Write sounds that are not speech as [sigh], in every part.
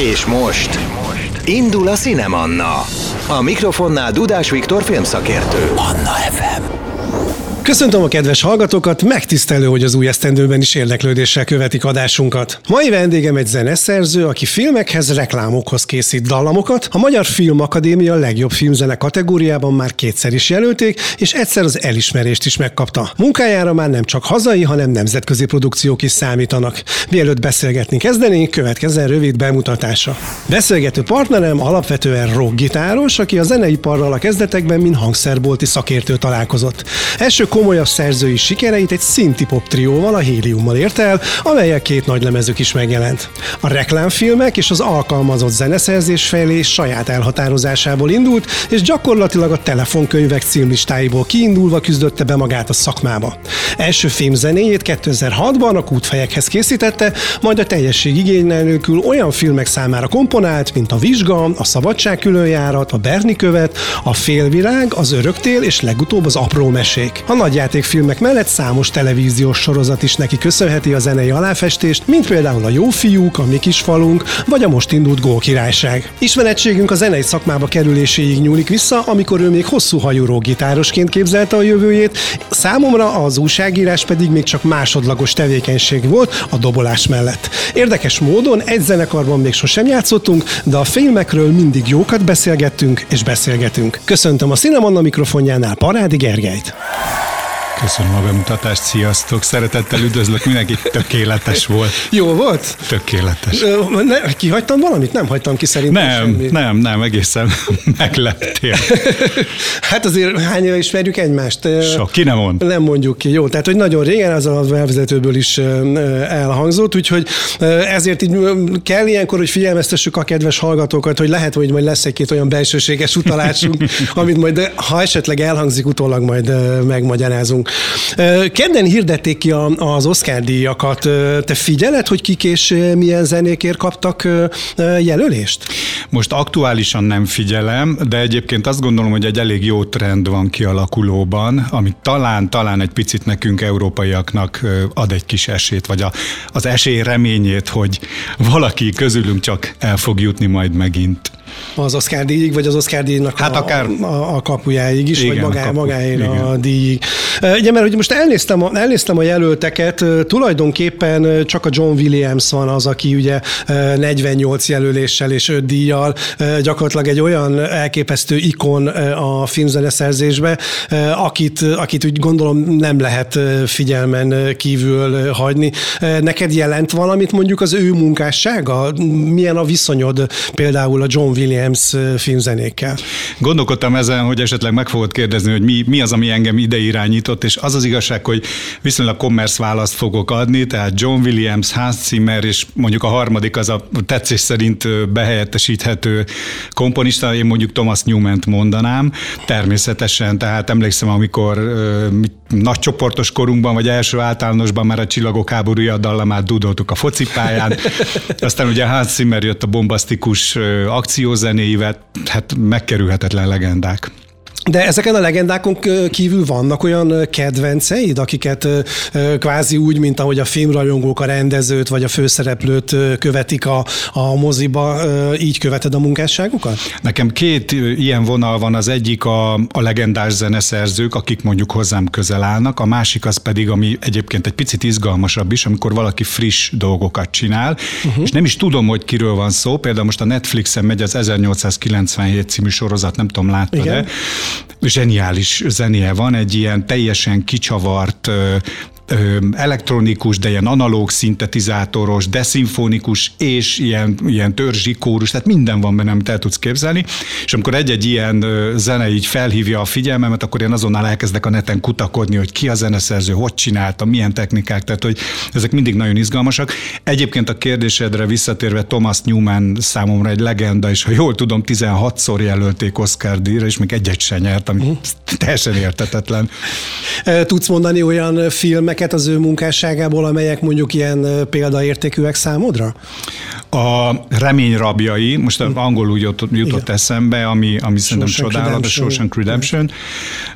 És most indul a Cinemanna. A mikrofonnál Dudás Viktor filmszakértő. Anna FM. Köszöntöm a kedves hallgatókat, megtisztelő, hogy az új esztendőben is érdeklődéssel követik adásunkat. Mai vendégem egy zeneszerző, aki filmekhez, reklámokhoz készít dallamokat. A Magyar Film Akadémia legjobb filmzene kategóriában már kétszer is jelölték, és egyszer az elismerést is megkapta. Munkájára már nem csak hazai, hanem nemzetközi produkciók is számítanak. Mielőtt beszélgetni kezdenénk, következzen rövid bemutatása. Beszélgető partnerem alapvetően rockgitáros, aki a zeneiparral a kezdetekben mint hangszerbolti szakértő találkozott. Első komolyabb szerzői sikereit egy szinti pop trióval, a Heliummal ért el, amelyek két nagy lemezük is megjelent. A reklámfilmek és az alkalmazott zeneszerzés felé saját elhatározásából indult, és gyakorlatilag a telefonkönyvek címlistáiból kiindulva küzdötte be magát a szakmába. Első filmzenéjét 2006-ban a kútfejekhez készítette, majd a teljesség igényel nélkül olyan filmek számára komponált, mint a Vizsga, a Szabadság különjárat, a Berni követ, a Félvilág, az Öröktél és legutóbb az Apró mesék. A nagyjátékfilmek mellett számos televíziós sorozat is neki köszönheti a zenei aláfestést, mint például a Jó fiúk, a Mi kis falunk, vagy a most indult Gól királyság. Ismerettségünk a zenei szakmába kerüléséig nyúlik vissza, amikor ő még hosszú hajú gitárosként képzelte a jövőjét, számomra az újságírás pedig még csak másodlagos tevékenység volt a dobolás mellett. Érdekes módon egy zenekarban még sosem játszottunk, de a filmekről mindig jókat beszélgettünk és beszélgetünk. Köszöntöm a Cinemanna mikrofonjánál Parádi Gergelyt. Köszönöm a bemutatást, sziasztok! Szeretettel üdvözlök mindenkit, tökéletes volt. Jó volt? Tökéletes. Ne, kihagytam valamit? Nem hagytam ki szerintem Nem, semmit. nem, nem, egészen [laughs] megleptél. [laughs] hát azért hány éve ismerjük egymást? Sok, ki nem mond? Nem mondjuk ki, jó. Tehát, hogy nagyon régen az a felvezetőből is elhangzott, úgyhogy ezért így kell ilyenkor, hogy figyelmeztessük a kedves hallgatókat, hogy lehet, hogy majd lesz egy-két olyan belsőséges utalásunk, [laughs] amit majd, ha esetleg elhangzik, utólag majd megmagyarázunk. Kedden hirdették ki az Oscar díjakat. Te figyeled, hogy kik és milyen zenékért kaptak jelölést? Most aktuálisan nem figyelem, de egyébként azt gondolom, hogy egy elég jó trend van kialakulóban, ami talán, talán egy picit nekünk európaiaknak ad egy kis esélyt, vagy a, az esély reményét, hogy valaki közülünk csak el fog jutni majd megint az Oscar díjig, vagy az Oscar díjnak hát a, akár, a, a kapujáig is, igen, vagy magá, kapu, magáért a díjig. Ugye, mert hogy most elnéztem a, elnéztem a jelölteket, tulajdonképpen csak a John Williams van az, aki ugye 48 jelöléssel és 5 díjjal gyakorlatilag egy olyan elképesztő ikon a filmzeneszerzésbe, akit, akit úgy gondolom nem lehet figyelmen kívül hagyni. Neked jelent valamit mondjuk az ő munkássága? Milyen a viszonyod például a John Williams filmzenékkel. Gondolkodtam ezen, hogy esetleg meg fogod kérdezni, hogy mi, mi az, ami engem ide irányított, és az az igazság, hogy viszonylag commerce választ fogok adni, tehát John Williams, Hans Zimmer, és mondjuk a harmadik az a tetszés szerint behelyettesíthető komponista, én mondjuk Thomas Newman-t mondanám, természetesen, tehát emlékszem, amikor nagy csoportos korunkban, vagy első általánosban már a Csillagok háborúja dallamát dudoltuk a focipályán, [laughs] aztán ugye Hans Zimmer jött a bombasztikus akciózenéivel, hát megkerülhetetlen legendák. De ezeken a legendákon kívül vannak olyan kedvenceid, akiket kvázi úgy, mint ahogy a filmrajongók a rendezőt vagy a főszereplőt követik a, a moziba, így követed a munkásságukat? Nekem két ilyen vonal van, az egyik a, a legendás zeneszerzők, akik mondjuk hozzám közel állnak, a másik az pedig, ami egyébként egy picit izgalmasabb is, amikor valaki friss dolgokat csinál, uh-huh. és nem is tudom, hogy kiről van szó, például most a Netflixen megy az 1897 című sorozat, nem tudom, láttad-e, zseniális zenéje van, egy ilyen teljesen kicsavart elektronikus, de ilyen analóg szintetizátoros, deszimfonikus és ilyen, ilyen törzsi kórus, tehát minden van benne, amit el tudsz képzelni, és amikor egy-egy ilyen zene így felhívja a figyelmemet, akkor én azonnal elkezdek a neten kutakodni, hogy ki a zeneszerző, hogy csinálta, milyen technikák, tehát hogy ezek mindig nagyon izgalmasak. Egyébként a kérdésedre visszatérve Thomas Newman számomra egy legenda, és ha jól tudom, 16-szor jelölték Oscar díjra, és még egyet sem nyert, ami uh-huh. teljesen értetetlen. Tudsz mondani olyan filmek, filmeket az ő munkásságából, amelyek mondjuk ilyen példaértékűek számodra? A remény rabjai, most hm. angolul jutott, jutott eszembe, ami, ami szerintem csodálatos, Shawshank Redemption.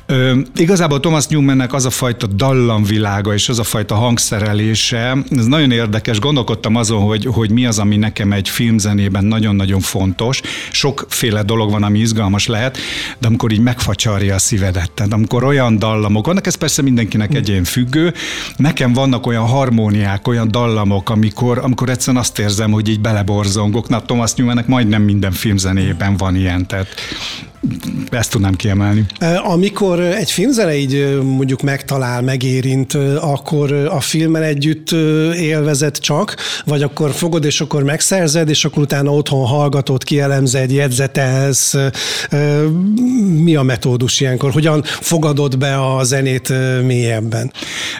Ö, igazából Thomas Newmannek az a fajta dallamvilága és az a fajta hangszerelése, ez nagyon érdekes, gondolkodtam azon, hogy, hogy mi az, ami nekem egy filmzenében nagyon-nagyon fontos. Sokféle dolog van, ami izgalmas lehet, de amikor így megfacsarja a szívedet, tehát amikor olyan dallamok, vannak ez persze mindenkinek hm. egyén függő, nekem vannak olyan harmóniák, olyan dallamok, amikor, amikor egyszerűen azt érzem, hogy így beleborzongok. Na, Thomas Newmannek majdnem minden filmzenében van ilyen, tehát ezt tudnám kiemelni. Amikor egy filmzene így mondjuk megtalál, megérint, akkor a filmmel együtt élvezed csak, vagy akkor fogod és akkor megszerzed, és akkor utána otthon hallgatod, kielemzed, jegyzetelsz. Mi a metódus ilyenkor? Hogyan fogadod be a zenét mélyebben?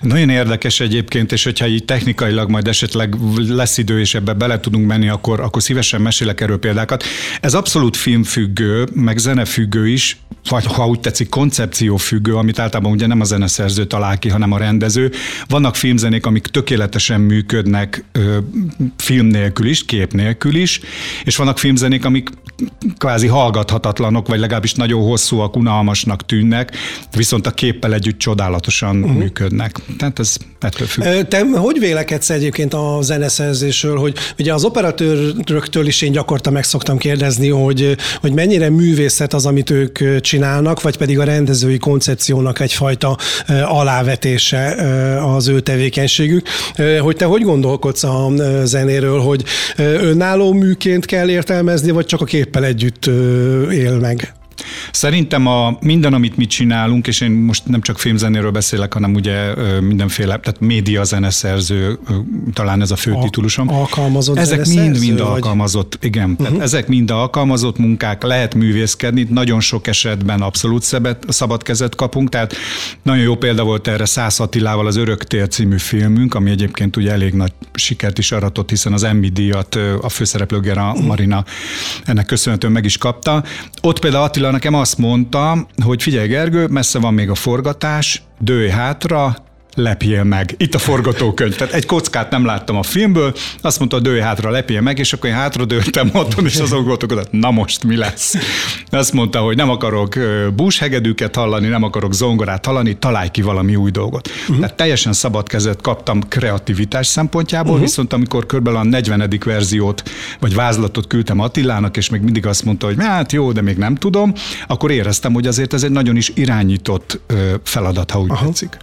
Nagyon érdekes egyébként, és hogyha így technikailag majd esetleg lesz idő, és ebbe bele tudunk menni, akkor, akkor szívesen mesélek erről példákat. Ez abszolút filmfüggő, meg zene függő is, vagy ha úgy tetszik, koncepció függő, amit általában ugye nem a zeneszerző talál ki, hanem a rendező. Vannak filmzenék, amik tökéletesen működnek ö, film nélkül is, kép nélkül is, és vannak filmzenék, amik kvázi hallgathatatlanok, vagy legalábbis nagyon hosszúak, unalmasnak tűnnek, viszont a képpel együtt csodálatosan uh-huh. működnek. Tehát ez ettől függ. Te hogy vélekedsz egyébként a zeneszerzésről, hogy ugye az operatőröktől is én gyakorta meg szoktam kérdezni, hogy, hogy mennyire művészet az, amit ők csinálnak, vagy pedig a rendezői koncepciónak egyfajta alávetése az ő tevékenységük. Hogy te hogy gondolkodsz a zenéről, hogy önálló műként kell értelmezni, vagy csak a képpel együtt él meg? Szerintem a minden, amit mi csinálunk, és én most nem csak filmzenéről beszélek, hanem ugye mindenféle, tehát média zeneszerző, talán ez a fő titulusom. Alkalmazott Ezek mind-mind alkalmazott, igen. Uh-huh. Tehát ezek mind alkalmazott munkák, lehet művészkedni, nagyon sok esetben abszolút szabad, szabad kezet kapunk, tehát nagyon jó példa volt erre Szász Attilával az Örök tér című filmünk, ami egyébként ugye elég nagy sikert is aratott, hiszen az Emmy díjat a főszereplő Gera Marina ennek köszönhetően meg is kapta. Ott például Attila Attila nekem azt mondta, hogy figyelj Gergő, messze van még a forgatás, dőj hátra, lepjél meg. Itt a forgatókönyv. Tehát egy kockát nem láttam a filmből, azt mondta, dőj hátra, lepjél meg, és akkor én hátra dőltem otthon, és azon gondolkodott, na most mi lesz? Azt mondta, hogy nem akarok búshegedűket hallani, nem akarok zongorát hallani, találj ki valami új dolgot. Uh-huh. Tehát teljesen szabad kezet kaptam kreativitás szempontjából, uh-huh. viszont amikor körülbelül a 40. verziót, vagy vázlatot küldtem Attilának, és még mindig azt mondta, hogy hát jó, de még nem tudom, akkor éreztem, hogy azért ez egy nagyon is irányított feladat, ha úgy Aha. tetszik.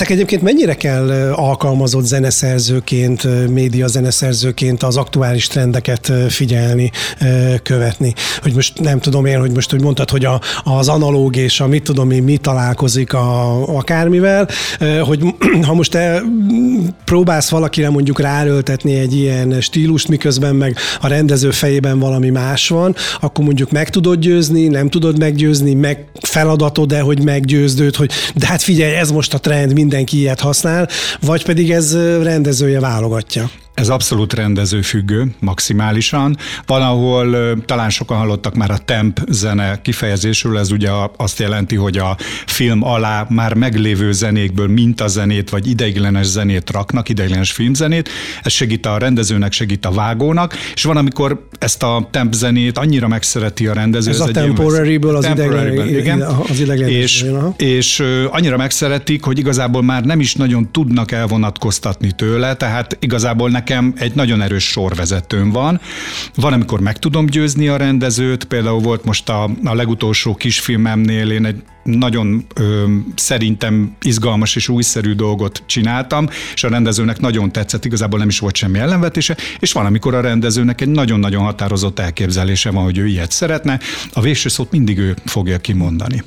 Nektek egyébként mennyire kell alkalmazott zeneszerzőként, média zeneszerzőként az aktuális trendeket figyelni, követni? Hogy most nem tudom én, hogy most hogy mondtad, hogy a, az analóg és a mit tudom én, mi találkozik a, akármivel, hogy [clears throat] ha most te próbálsz valakire mondjuk ráöltetni egy ilyen stílust, miközben meg a rendező fejében valami más van, akkor mondjuk meg tudod győzni, nem tudod meggyőzni, meg feladatod-e, hogy meggyőzd őt, hogy de hát figyelj, ez most a trend, mind mindenki ilyet használ, vagy pedig ez rendezője válogatja? Ez abszolút rendezőfüggő, maximálisan. Van, ahol talán sokan hallottak már a temp zene kifejezésről, ez ugye azt jelenti, hogy a film alá már meglévő zenékből mintazenét vagy ideiglenes zenét raknak, ideiglenes filmzenét. Ez segít a rendezőnek, segít a vágónak, és van, amikor ezt a temp zenét annyira megszereti a rendező. Ez, ez a temporary-ből az ideiglenes. Igen, az ideiglenes. És, és annyira megszeretik, hogy igazából már nem is nagyon tudnak elvonatkoztatni tőle, tehát igazából nekem egy nagyon erős sorvezetőm van. Van, amikor meg tudom győzni a rendezőt, például volt most a, a legutolsó kisfilmemnél én egy nagyon ö, szerintem izgalmas és újszerű dolgot csináltam, és a rendezőnek nagyon tetszett, igazából nem is volt semmi ellenvetése, és van, amikor a rendezőnek egy nagyon-nagyon határozott elképzelése van, hogy ő ilyet szeretne, a végső szót mindig ő fogja kimondani.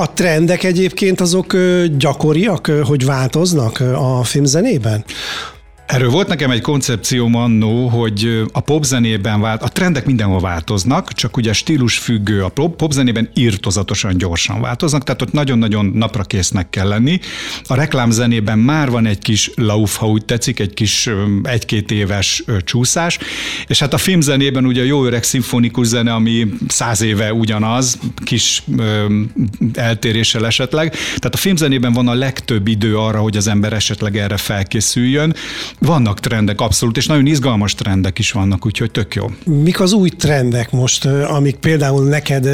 A trendek egyébként azok gyakoriak, hogy változnak a filmzenében? Erről volt nekem egy koncepció annó, hogy a popzenében vált, a trendek mindenhol változnak, csak ugye stílus függő, a popzenében írtozatosan gyorsan változnak, tehát ott nagyon-nagyon napra késznek kell lenni. A reklámzenében már van egy kis lauf, ha úgy tetszik, egy kis egy-két éves csúszás, és hát a filmzenében ugye a jó öreg szimfonikus zene, ami száz éve ugyanaz, kis ö, eltéréssel esetleg. Tehát a filmzenében van a legtöbb idő arra, hogy az ember esetleg erre felkészüljön, Vannak trendek, abszolút, és nagyon izgalmas trendek is vannak, úgyhogy tök jó. Mik az új trendek most, amik például neked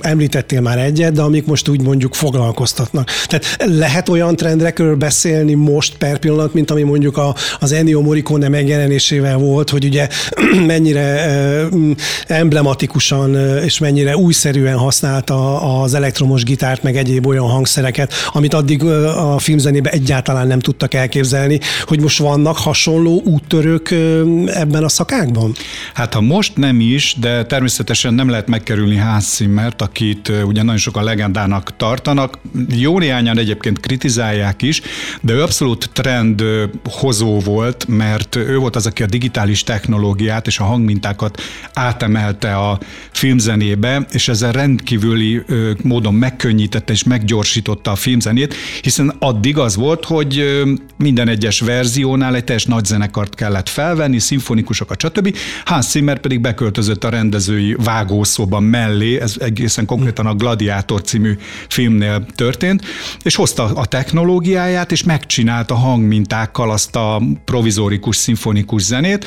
említettél már egyet, de amik most úgy mondjuk foglalkoztatnak? Tehát lehet olyan trendekről beszélni most per pillanat, mint ami mondjuk a, az Ennio Morricone megjelenésével volt, hogy ugye [clears throat] mennyire emblematikusan és mennyire újszerűen használta az elektromos gitárt, meg egyéb olyan hangszereket, amit addig a filmzenében egyáltalán nem tudtak elképzelni, hogy most vannak hasonló úttörők ebben a szakákban? Hát ha most nem is, de természetesen nem lehet megkerülni Hans Zimmert, akit ugye nagyon sokan legendának tartanak. Jó néhányan egyébként kritizálják is, de ő abszolút trend hozó volt, mert ő volt az, aki a digitális technológiát és a hangmintákat átemelte a filmzenébe, és ezzel rendkívüli módon megkönnyítette és meggyorsította a filmzenét, hiszen addig az volt, hogy minden egyes verziónál egy teljes nagy zenekart kellett felvenni, szimfonikusokat, stb. Hans Zimmer pedig beköltözött a rendezői vágószoba mellé, ez egészen konkrétan a Gladiátor című filmnél történt, és hozta a technológiáját, és megcsinálta hangmintákkal azt a provizórikus szimfonikus zenét,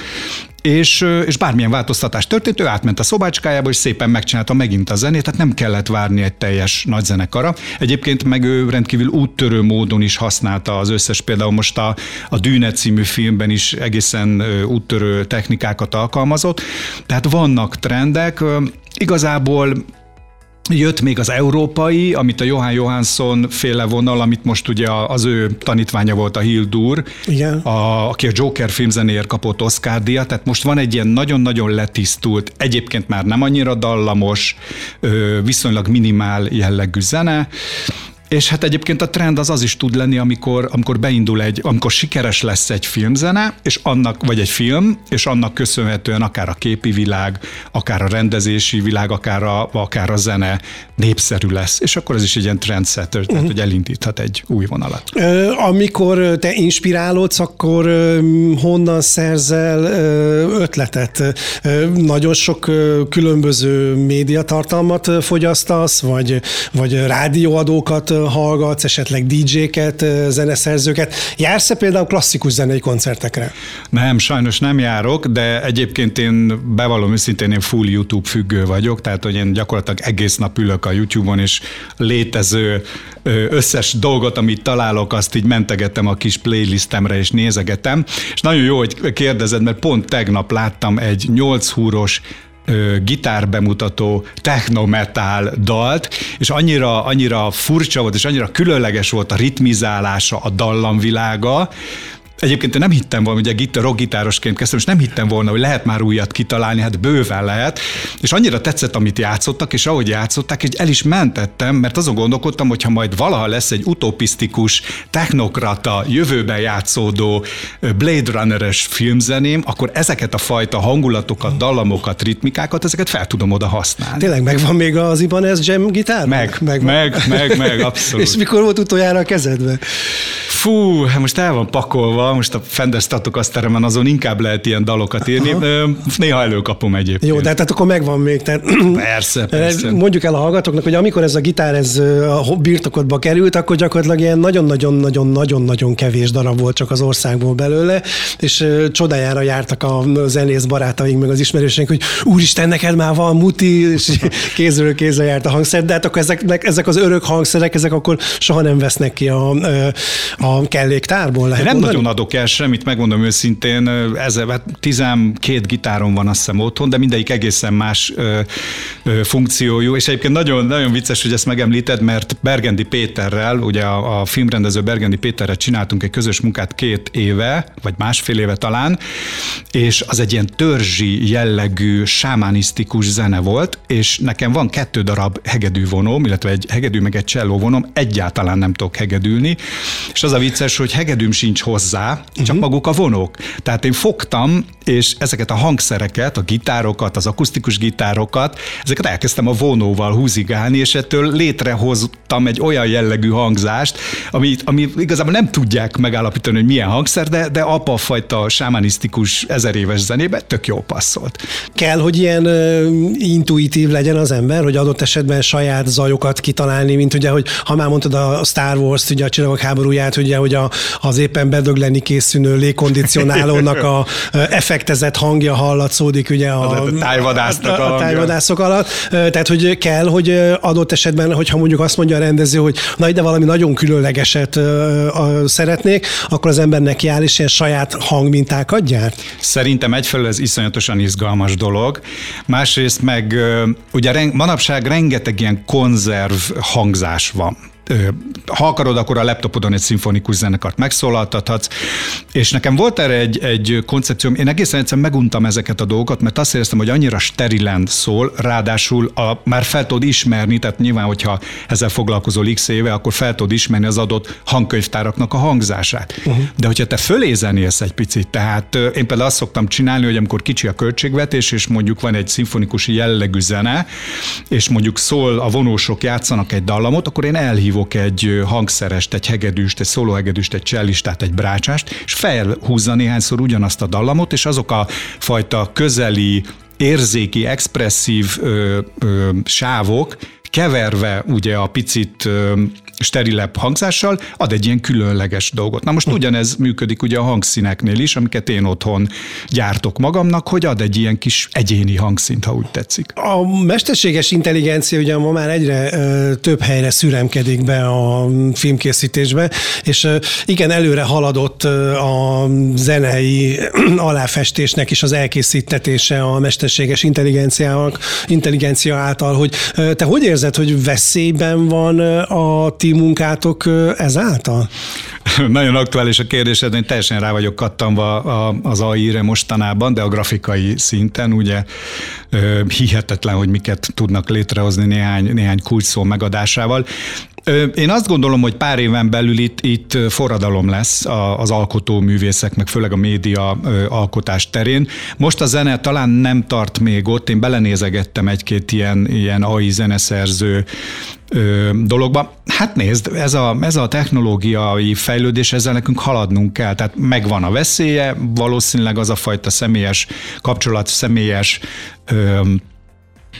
és, és bármilyen változtatás történt, ő átment a szobácskájába, és szépen megcsinálta megint a zenét, tehát nem kellett várni egy teljes nagy zenekara. Egyébként meg ő rendkívül úttörő módon is használta az összes, például most a, a Dűne című filmben is egészen úttörő technikákat alkalmazott. Tehát vannak trendek, igazából Jött még az európai, amit a Johann Johansson féle vonal, amit most ugye az ő tanítványa volt a Hildur, Igen. A, aki a Joker filmzenéért kapott Oscar díjat, tehát most van egy ilyen nagyon-nagyon letisztult, egyébként már nem annyira dallamos, viszonylag minimál jellegű zene, és hát egyébként a trend az az is tud lenni, amikor, amikor beindul egy, amikor sikeres lesz egy filmzene, és annak, vagy egy film, és annak köszönhetően akár a képi világ, akár a rendezési világ, akár a, akár a zene népszerű lesz. És akkor ez is egy ilyen trendsetter, tehát uh-huh. hogy elindíthat egy új vonalat. Amikor te inspirálódsz, akkor honnan szerzel ötletet? Nagyon sok különböző médiatartalmat fogyasztasz, vagy, vagy rádióadókat hallgatsz, esetleg DJ-ket, zeneszerzőket. Jársz-e például klasszikus zenei koncertekre? Nem, sajnos nem járok, de egyébként én bevallom őszintén, én full YouTube függő vagyok, tehát hogy én gyakorlatilag egész nap ülök a YouTube-on, és létező összes dolgot, amit találok, azt így mentegetem a kis playlistemre, és nézegetem. És nagyon jó, hogy kérdezed, mert pont tegnap láttam egy 8 húros gitárbemutató technometal dalt, és annyira, annyira furcsa volt, és annyira különleges volt a ritmizálása, a dallamvilága, Egyébként én nem hittem volna, ugye gitar, rockgitárosként kezdtem, és nem hittem volna, hogy lehet már újat kitalálni, hát bőven lehet. És annyira tetszett, amit játszottak, és ahogy játszották, hogy el is mentettem, mert azon gondolkodtam, hogy ha majd valaha lesz egy utopisztikus, technokrata, jövőben játszódó Blade Runner-es filmzeném, akkor ezeket a fajta hangulatokat, dallamokat, ritmikákat, ezeket fel tudom oda használni. Tényleg megvan még az Ibanez Jam gitár? Meg, meg, meg, meg, meg, [laughs] abszolút. és mikor volt utoljára a kezedbe? Fú, hát most el van pakolva, most a Fender Stratocasteremen azon inkább lehet ilyen dalokat írni. Aha. Néha előkapom egyébként. Jó, de tehát akkor megvan még. Tehát, persze, persze. Mondjuk el a hallgatóknak, hogy amikor ez a gitár ez a birtokodba került, akkor gyakorlatilag ilyen nagyon-nagyon-nagyon-nagyon-nagyon kevés darab volt csak az országból belőle, és csodájára jártak a zenész barátaink, meg az ismerőseink, hogy úristen, neked már van muti, és [laughs] kézről kézre járt a hangszer, de hát akkor ezek, ezek az örök hangszerek, ezek akkor soha nem vesznek ki a, a kelléktárból. Lehet nem mondani? nagyon adok el semmit, megmondom őszintén, ezzel, hát 12 gitárom van azt hiszem otthon, de mindegyik egészen más ö, ö, funkciójú, és egyébként nagyon, nagyon vicces, hogy ezt megemlíted, mert Bergendi Péterrel, ugye a, a filmrendező Bergendi Péterrel csináltunk egy közös munkát két éve, vagy másfél éve talán, és az egy ilyen törzsi jellegű, sámánisztikus zene volt, és nekem van kettő darab hegedű vonom, illetve egy hegedű meg egy cselló vonom, egyáltalán nem tudok hegedülni, és az a vicces, hogy hegedűm sincs hozzá, csak uh-huh. maguk a vonók. Tehát én fogtam és ezeket a hangszereket, a gitárokat, az akusztikus gitárokat, ezeket elkezdtem a vonóval húzigálni, és ettől létrehoztam egy olyan jellegű hangzást, ami, ami igazából nem tudják megállapítani, hogy milyen hangszer, de, de apa fajta sámanisztikus ezer éves zenébe tök jó passzolt. Kell, hogy ilyen uh, intuitív legyen az ember, hogy adott esetben saját zajokat kitalálni, mint ugye, hogy ha már mondtad a Star Wars-t, ugye a csillagok háborúját, ugye, hogy a, az éppen bedögleni készülő légkondicionálónak a effektezett hangja hallatszódik ugye a, a tájvadásznak a, a, a tájvadászok alatt. Tehát, hogy kell, hogy adott esetben, hogyha mondjuk azt mondja a rendező, hogy na ide valami nagyon különlegeset szeretnék, akkor az embernek jár és ilyen saját hangmintákat gyárt? Szerintem egyfelől ez iszonyatosan izgalmas dolog, másrészt meg ugye manapság rengeteg ilyen konzerv hangzás van ha akarod, akkor a laptopodon egy szimfonikus zenekart megszólaltathatsz, és nekem volt erre egy, egy koncepcióm, én egészen egyszerűen meguntam ezeket a dolgokat, mert azt éreztem, hogy annyira sterilen szól, ráadásul a, már fel tudod ismerni, tehát nyilván, hogyha ezzel foglalkozol x éve, akkor fel tudod ismerni az adott hangkönyvtáraknak a hangzását. Uh-huh. De hogyha te fölé zenélsz egy picit, tehát én például azt szoktam csinálni, hogy amikor kicsi a költségvetés, és mondjuk van egy szimfonikus jellegű zene, és mondjuk szól, a vonósok játszanak egy dallamot, akkor én elhívom hívok egy hangszerest, egy hegedűst, egy szólóhegedűst, egy csellistát, egy brácsást, és felhúzza néhányszor ugyanazt a dallamot, és azok a fajta közeli, érzéki, expresszív ö, ö, sávok keverve ugye a picit sterilebb hangzással, ad egy ilyen különleges dolgot. Na most hm. ugyanez működik ugye a hangszíneknél is, amiket én otthon gyártok magamnak, hogy ad egy ilyen kis egyéni hangszint, ha úgy tetszik. A mesterséges intelligencia ugye ma már egyre ö, több helyre szüremkedik be a filmkészítésbe, és ö, igen, előre haladott ö, a zenei [clears throat] aláfestésnek is az elkészítetése a mesterséges intelligenciának, intelligencia által, hogy ö, te hogy érzed, hogy veszélyben van a ti munkátok ezáltal? [laughs] Nagyon aktuális a kérdésed, én teljesen rá vagyok kattanva az AI-re mostanában, de a grafikai szinten ugye hihetetlen, hogy miket tudnak létrehozni néhány, néhány kulcsszó megadásával. Én azt gondolom, hogy pár éven belül itt, itt forradalom lesz az alkotó művészek, meg főleg a média alkotás terén. Most a zene talán nem tart még ott, én belenézegettem egy-két ilyen, ilyen AI zeneszerző dologba. Hát nézd, ez a, ez a technológiai fejlődés, ezzel nekünk haladnunk kell. Tehát megvan a veszélye, valószínűleg az a fajta személyes kapcsolat, személyes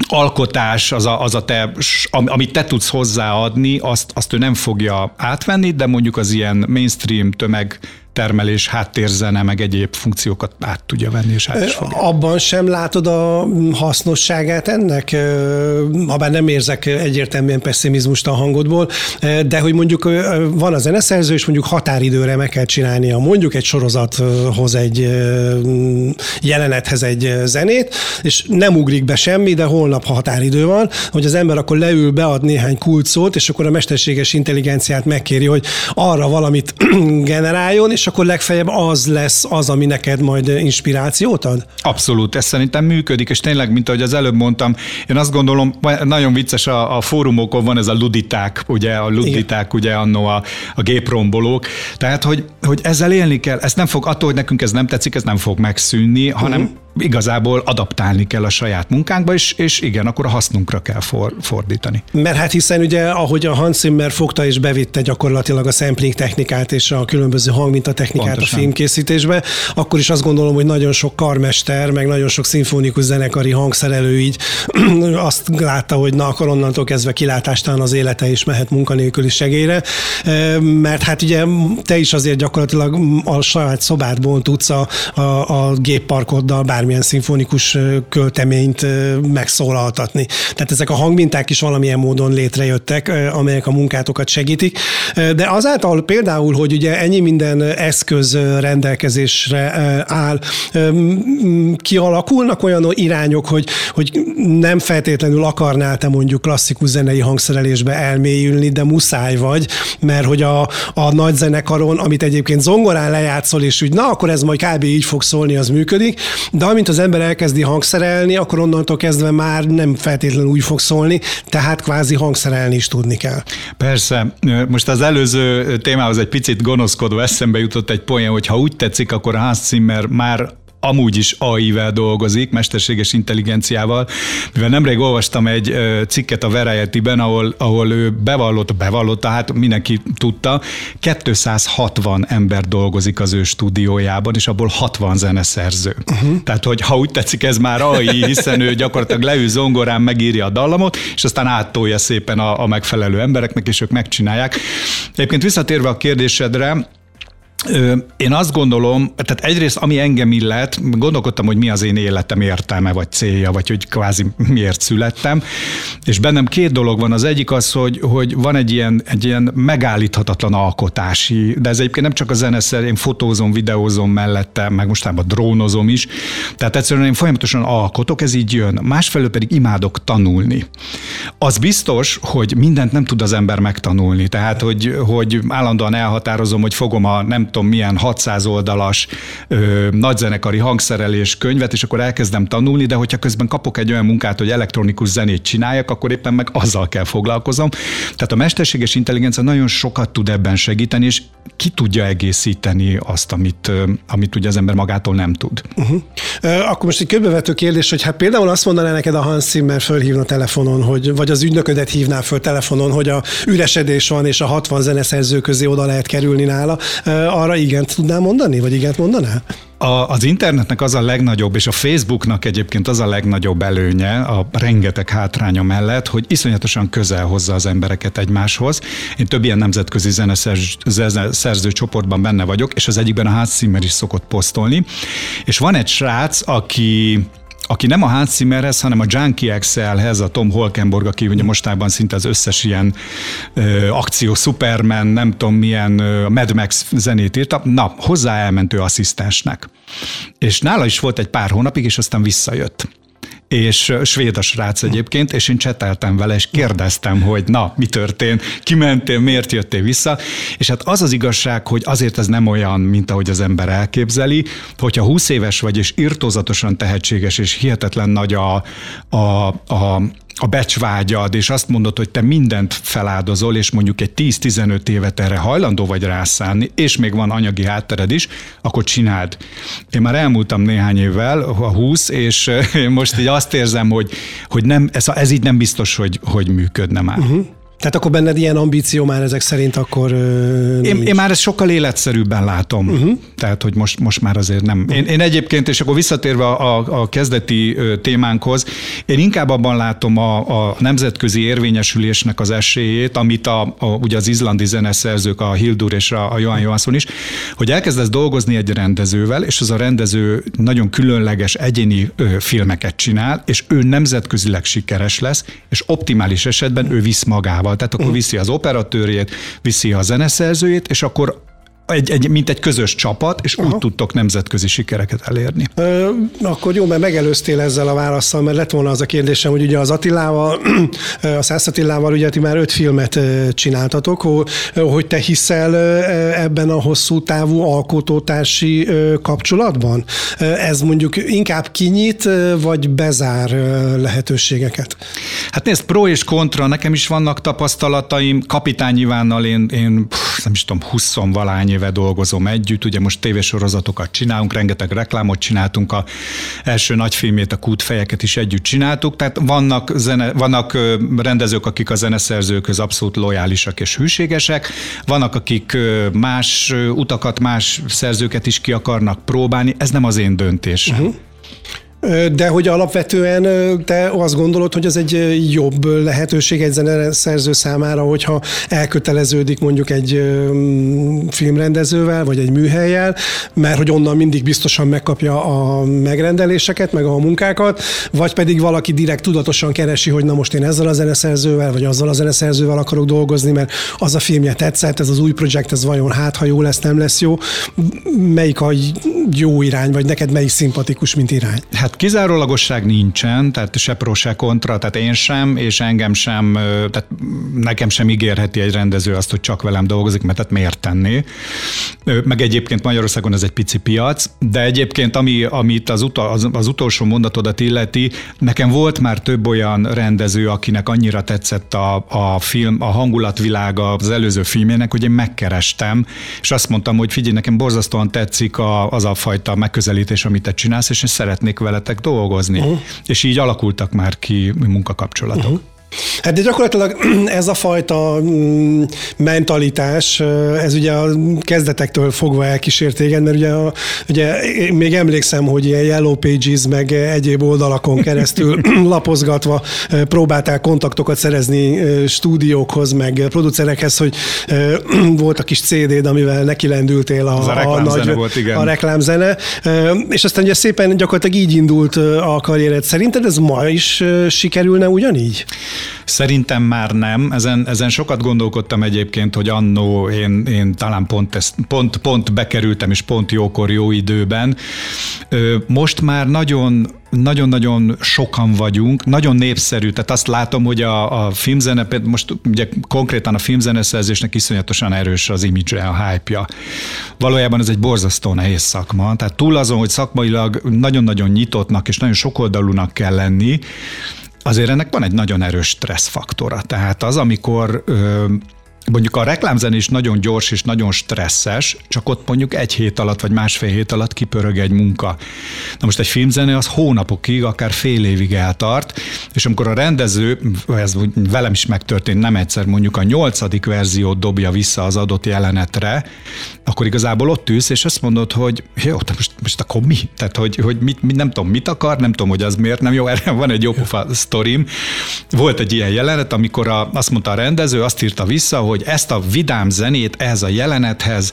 alkotás, az a, az a te, amit te tudsz hozzáadni, azt, azt ő nem fogja átvenni, de mondjuk az ilyen mainstream tömeg termelés, háttérzene, meg egyéb funkciókat át tudja venni, és át is fogja. Abban sem látod a hasznosságát ennek? Ha bár nem érzek egyértelműen pessimizmust a hangodból, de hogy mondjuk van a zeneszerző, és mondjuk határidőre meg kell csinálnia mondjuk egy sorozathoz egy jelenethez egy zenét, és nem ugrik be semmi, de holnap ha határidő van, hogy az ember akkor leül, bead néhány kulcsot, és akkor a mesterséges intelligenciát megkéri, hogy arra valamit [clears throat] generáljon, és és akkor legfeljebb az lesz az, ami neked majd inspirációt ad? Abszolút, ez szerintem működik, és tényleg, mint ahogy az előbb mondtam, én azt gondolom, nagyon vicces a, a fórumokon van ez a luditák, ugye, a luditák, Igen. ugye annó a, a géprombolók, tehát, hogy, hogy ezzel élni kell, ez nem fog, attól, hogy nekünk ez nem tetszik, ez nem fog megszűnni, hanem uh-huh igazából adaptálni kell a saját munkánkba, és, és igen, akkor a hasznunkra kell for, fordítani. Mert hát hiszen ugye, ahogy a Hans Zimmer fogta és bevitte gyakorlatilag a sampling technikát és a különböző hangmintatechnikát Pontosan. a filmkészítésbe, akkor is azt gondolom, hogy nagyon sok karmester, meg nagyon sok szimfonikus zenekari hangszerelő így [clears throat] azt látta, hogy na akkor onnantól kezdve kilátástán az élete is mehet munkanélküli segélyre, mert hát ugye te is azért gyakorlatilag a saját szobádból tudsz a, a, a gépparkoddal bár bármilyen szimfonikus költeményt megszólaltatni. Tehát ezek a hangminták is valamilyen módon létrejöttek, amelyek a munkátokat segítik. De azáltal például, hogy ugye ennyi minden eszköz rendelkezésre áll, kialakulnak olyan irányok, hogy, hogy nem feltétlenül akarnál te mondjuk klasszikus zenei hangszerelésbe elmélyülni, de muszáj vagy, mert hogy a, a nagy zenekaron, amit egyébként zongorán lejátszol, és úgy na, akkor ez majd kb. így fog szólni, az működik, de amint az ember elkezdi hangszerelni, akkor onnantól kezdve már nem feltétlenül úgy fog szólni, tehát kvázi hangszerelni is tudni kell. Persze. Most az előző témához egy picit gonoszkodó eszembe jutott egy poén, hogy ha úgy tetszik, akkor Hans Zimmer már amúgy is AI-vel dolgozik, mesterséges intelligenciával, mivel nemrég olvastam egy cikket a Variety-ben, ahol, ahol ő bevallotta, bevallotta, hát mindenki tudta, 260 ember dolgozik az ő stúdiójában, és abból 60 zeneszerző. Uh-huh. Tehát, hogy ha úgy tetszik, ez már AI, hiszen ő gyakorlatilag leül zongorán, megírja a dallamot, és aztán áttolja szépen a, a megfelelő embereknek, és ők megcsinálják. Egyébként visszatérve a kérdésedre, én azt gondolom, tehát egyrészt ami engem illet, gondolkodtam, hogy mi az én életem értelme, vagy célja, vagy hogy kvázi miért születtem, és bennem két dolog van. Az egyik az, hogy, hogy van egy ilyen, egy ilyen megállíthatatlan alkotási, de ez egyébként nem csak a zeneszer, én fotózom, videózom mellette, meg mostában drónozom is, tehát egyszerűen én folyamatosan alkotok, ez így jön. Másfelől pedig imádok tanulni. Az biztos, hogy mindent nem tud az ember megtanulni, tehát hogy, hogy állandóan elhatározom, hogy fogom a nem tudom milyen 600 oldalas ö, nagyzenekari hangszerelés könyvet, és akkor elkezdem tanulni, de hogyha közben kapok egy olyan munkát, hogy elektronikus zenét csináljak, akkor éppen meg azzal kell foglalkozom. Tehát a mesterséges intelligencia nagyon sokat tud ebben segíteni, és ki tudja egészíteni azt, amit, amit ugye az ember magától nem tud. Uh-huh. Akkor most egy köbbevető kérdés, hogy hát például azt mondaná neked a Hans Zimmer fölhívna telefonon, hogy, vagy az ügynöködet hívná föl telefonon, hogy a üresedés van, és a 60 zeneszerző közé oda lehet kerülni nála arra igent tudnál mondani, vagy igent mondanál? A, az internetnek az a legnagyobb, és a Facebooknak egyébként az a legnagyobb előnye, a rengeteg hátránya mellett, hogy iszonyatosan közel hozza az embereket egymáshoz. Én több ilyen nemzetközi zeneszerző csoportban benne vagyok, és az egyikben a Hans is szokott posztolni. És van egy srác, aki aki nem a Hans hanem a Junkie XL-hez, a Tom Holkenborg, aki ugye mostában szinte az összes ilyen ö, akció Superman, nem tudom milyen ö, Mad Max zenét írta, na, hozzá elment ő asszisztensnek. És nála is volt egy pár hónapig, és aztán visszajött és svéd a egyébként, és én cseteltem vele, és kérdeztem, hogy na, mi történt, kimentél, miért jöttél vissza, és hát az az igazság, hogy azért ez nem olyan, mint ahogy az ember elképzeli, hogyha 20 éves vagy, és irtózatosan tehetséges, és hihetetlen nagy a, a, a a becsvágyad, és azt mondod, hogy te mindent feláldozol, és mondjuk egy 10-15 évet erre hajlandó vagy rászánni, és még van anyagi háttered is, akkor csináld. Én már elmúltam néhány évvel, a 20, és most így azt érzem, hogy, hogy nem, ez, ez így nem biztos, hogy, hogy működne már. Uh-huh. Tehát akkor benned ilyen ambíció már ezek szerint akkor én, én már ezt sokkal életszerűbben látom. Uh-huh. Tehát, hogy most, most már azért nem. Én, én egyébként, és akkor visszatérve a, a, a kezdeti témánkhoz, én inkább abban látom a, a nemzetközi érvényesülésnek az esélyét, amit a, a, ugye az izlandi zeneszerzők, a Hildur és a, a Johan Johansson is, hogy elkezdesz dolgozni egy rendezővel, és az a rendező nagyon különleges egyéni ö, filmeket csinál, és ő nemzetközileg sikeres lesz, és optimális esetben ő visz magával magával. Tehát akkor viszi az operatőrjét, viszi a zeneszerzőjét, és akkor egy, egy, mint egy közös csapat, és Aha. úgy tudtok nemzetközi sikereket elérni. Ö, akkor jó, mert megelőztél ezzel a válaszsal, mert lett volna az a kérdésem, hogy ugye az Attilával, [clears throat] a Szász Attilával ugye ti már öt filmet csináltatok, hogy te hiszel ebben a hosszú távú alkotótársi kapcsolatban? Ez mondjuk inkább kinyit, vagy bezár lehetőségeket? Hát nézd, pro és kontra, nekem is vannak tapasztalataim, Kapitány Ivánnal én, én pff, nem is tudom, 20 valány éve dolgozom együtt, ugye most tévésorozatokat csinálunk, rengeteg reklámot csináltunk, a első nagyfilmét, a Kútfejeket is együtt csináltuk, tehát vannak, zene, vannak rendezők, akik a zeneszerzőkhöz abszolút lojálisak és hűségesek, vannak, akik más utakat, más szerzőket is ki akarnak próbálni, ez nem az én döntésem. Uh-huh. De hogy alapvetően te azt gondolod, hogy ez egy jobb lehetőség egy zeneszerző számára, hogyha elköteleződik mondjuk egy filmrendezővel, vagy egy műhelyel, mert hogy onnan mindig biztosan megkapja a megrendeléseket, meg a munkákat, vagy pedig valaki direkt tudatosan keresi, hogy na most én ezzel a zeneszerzővel, vagy azzal a zeneszerzővel akarok dolgozni, mert az a filmje tetszett, ez az új projekt, ez vajon hát, ha jó lesz, nem lesz jó. Melyik a jó irány, vagy neked melyik szimpatikus, mint irány? Hát Hát kizárólagosság nincsen, tehát se pro, se kontra, tehát én sem, és engem sem, tehát nekem sem ígérheti egy rendező azt, hogy csak velem dolgozik, mert tehát miért tenni. Meg egyébként Magyarországon ez egy pici piac, de egyébként ami, amit az, uta, az, az utolsó mondatodat illeti, nekem volt már több olyan rendező, akinek annyira tetszett a, a film, a hangulatvilága az előző filmének, hogy én megkerestem, és azt mondtam, hogy figyelj, nekem borzasztóan tetszik a, az a fajta megközelítés, amit te csinálsz, és én szeretnék veletek dolgozni. Uh-huh. És így alakultak már ki munkakapcsolatok. Uh-huh. Hát de gyakorlatilag [clears throat] ez a fajta mm, mentalitás, ez ugye a kezdetektől fogva elkísért téged, mert ugye, a, ugye még emlékszem, hogy ilyen Yellow Pages meg egyéb oldalakon [laughs] keresztül [clears throat] lapozgatva próbáltál kontaktokat szerezni stúdiókhoz, meg producerekhez, hogy [clears throat] volt a kis CD-d, amivel nekilendültél a, a, a, nagy, volt, igen. a reklámzene, és aztán ugye szépen gyakorlatilag így indult a karriered. Szerinted ez ma is sikerülne ugyanígy? Szerintem már nem. Ezen, ezen sokat gondolkodtam egyébként, hogy annó én, én talán pont, ezt, pont, pont bekerültem, és pont jókor, jó időben. Most már nagyon nagyon-nagyon sokan vagyunk, nagyon népszerű, tehát azt látom, hogy a, a filmzene, most ugye konkrétan a filmzeneszerzésnek iszonyatosan erős az image a hype-ja. Valójában ez egy borzasztó nehéz szakma, tehát túl azon, hogy szakmailag nagyon-nagyon nyitottnak és nagyon sokoldalúnak kell lenni, azért ennek van egy nagyon erős stresszfaktora. Tehát az, amikor ö, mondjuk a reklámzen is nagyon gyors és nagyon stresszes, csak ott mondjuk egy hét alatt vagy másfél hét alatt kipörög egy munka. Na most egy filmzene az hónapokig, akár fél évig eltart, és amikor a rendező, ez velem is megtörtént nem egyszer, mondjuk a nyolcadik verziót dobja vissza az adott jelenetre, akkor igazából ott ülsz, és azt mondod, hogy jó, de most, most akkor mi? Tehát, hogy, hogy mit, mit, nem tudom, mit akar, nem tudom, hogy az miért nem jó, erre van egy jó sztorim. Volt egy ilyen jelenet, amikor a, azt mondta a rendező, azt írta vissza, hogy ezt a vidám zenét ehhez a jelenethez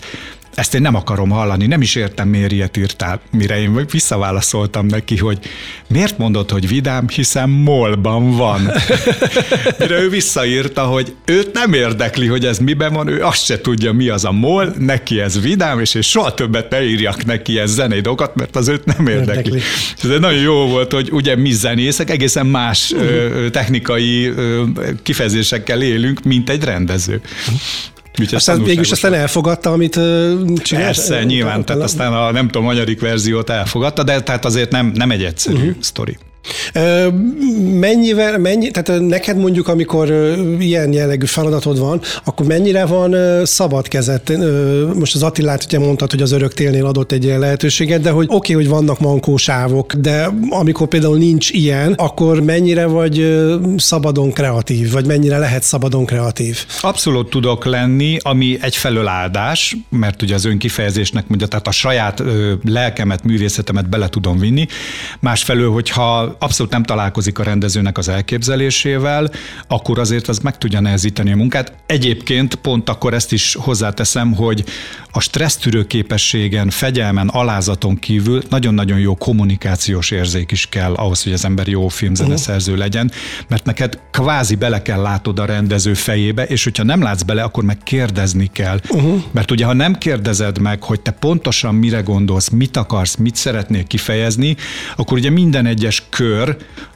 ezt én nem akarom hallani, nem is értem, miért ilyet írtál. Mire én visszaválaszoltam neki, hogy miért mondod, hogy vidám, hiszen molban van. [laughs] Mire ő visszaírta, hogy őt nem érdekli, hogy ez miben van, ő azt se tudja, mi az a mol, neki ez vidám, és én soha többet ne írjak neki ilyen zenei dolgokat, mert az őt nem érdekli. érdekli. Ez nagyon jó volt, hogy ugye mi zenészek egészen más uh-huh. technikai kifejezésekkel élünk, mint egy rendező. Úgyhogy aztán végülis aztán elfogadta, amit csinált? Persze, nyilván, tehát aztán a nem tudom, anyadik verziót elfogadta, de tehát azért nem, nem egy egyszerű uh-huh. sztori. Mennyivel, mennyi, tehát neked mondjuk, amikor ilyen jellegű feladatod van, akkor mennyire van szabad kezet? Most az Attilát ugye mondtad, hogy az öröktélnél adott egy ilyen lehetőséget, de hogy oké, okay, hogy vannak mankósávok, de amikor például nincs ilyen, akkor mennyire vagy szabadon kreatív, vagy mennyire lehet szabadon kreatív? Abszolút tudok lenni, ami egyfelől áldás, mert ugye az önkifejezésnek mondja, tehát a saját lelkemet, művészetemet bele tudom vinni, másfelől, hogyha abszolút nem találkozik a rendezőnek az elképzelésével, akkor azért az meg tudja nehezíteni a munkát. Egyébként pont akkor ezt is hozzáteszem, hogy a stressztűrő képességen, fegyelmen, alázaton kívül nagyon-nagyon jó kommunikációs érzék is kell ahhoz, hogy az ember jó filmzeneszerző uh-huh. legyen, mert neked kvázi bele kell látod a rendező fejébe, és hogyha nem látsz bele, akkor meg kérdezni kell. Uh-huh. Mert ugye, ha nem kérdezed meg, hogy te pontosan mire gondolsz, mit akarsz, mit szeretnél kifejezni, akkor ugye minden egyes kör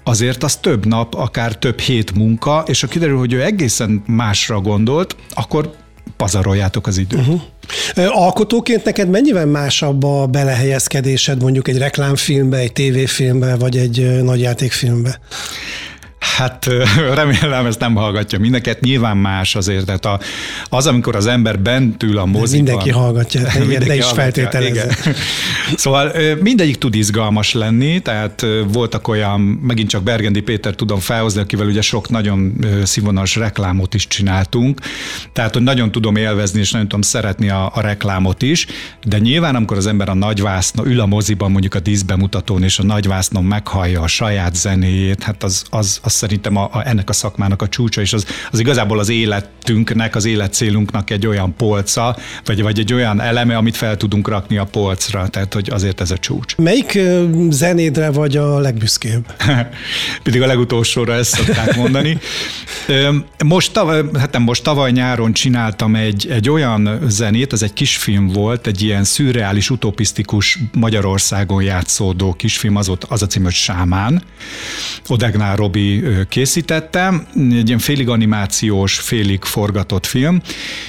azért az több nap, akár több hét munka, és ha kiderül, hogy ő egészen másra gondolt, akkor pazaroljátok az időt. Uh-huh. Alkotóként neked mennyivel másabb a belehelyezkedésed mondjuk egy reklámfilmbe, egy tévéfilmbe, vagy egy nagyjátékfilmbe? Hát [laughs] remélem ezt nem hallgatja mindenket. Nyilván más azért, tehát a, az, amikor az ember bent ül a moziban. Mindenki hallgatja, [laughs] ne, mindenki ne is feltételezze. [laughs] Szóval mindegyik tud izgalmas lenni, tehát voltak olyan, megint csak Bergendi Péter tudom felhozni, akivel ugye sok nagyon színvonalas reklámot is csináltunk, tehát hogy nagyon tudom élvezni, és nagyon tudom szeretni a, a reklámot is, de nyilván amikor az ember a nagyvásznon, ül a moziban mondjuk a díszbemutatón, és a nagyvásznon meghallja a saját zenéjét, hát az, az, az szerintem a, a, ennek a szakmának a csúcsa, és az, az igazából az életünknek, az életcélunknak egy olyan polca, vagy, vagy egy olyan eleme, amit fel tudunk rakni a polcra, tehát hogy azért ez a csúcs. Melyik zenédre vagy a legbüszkébb? [laughs] Pedig a legutolsóra ezt szokták mondani. Most, hát nem most, tavaly nyáron csináltam egy, egy olyan zenét, ez egy kisfilm volt, egy ilyen szürreális, utopisztikus Magyarországon játszódó kisfilm, az, ott, az a cím, hogy Sámán. Odegnál Robi készítette, egy ilyen félig animációs, félig forgatott film,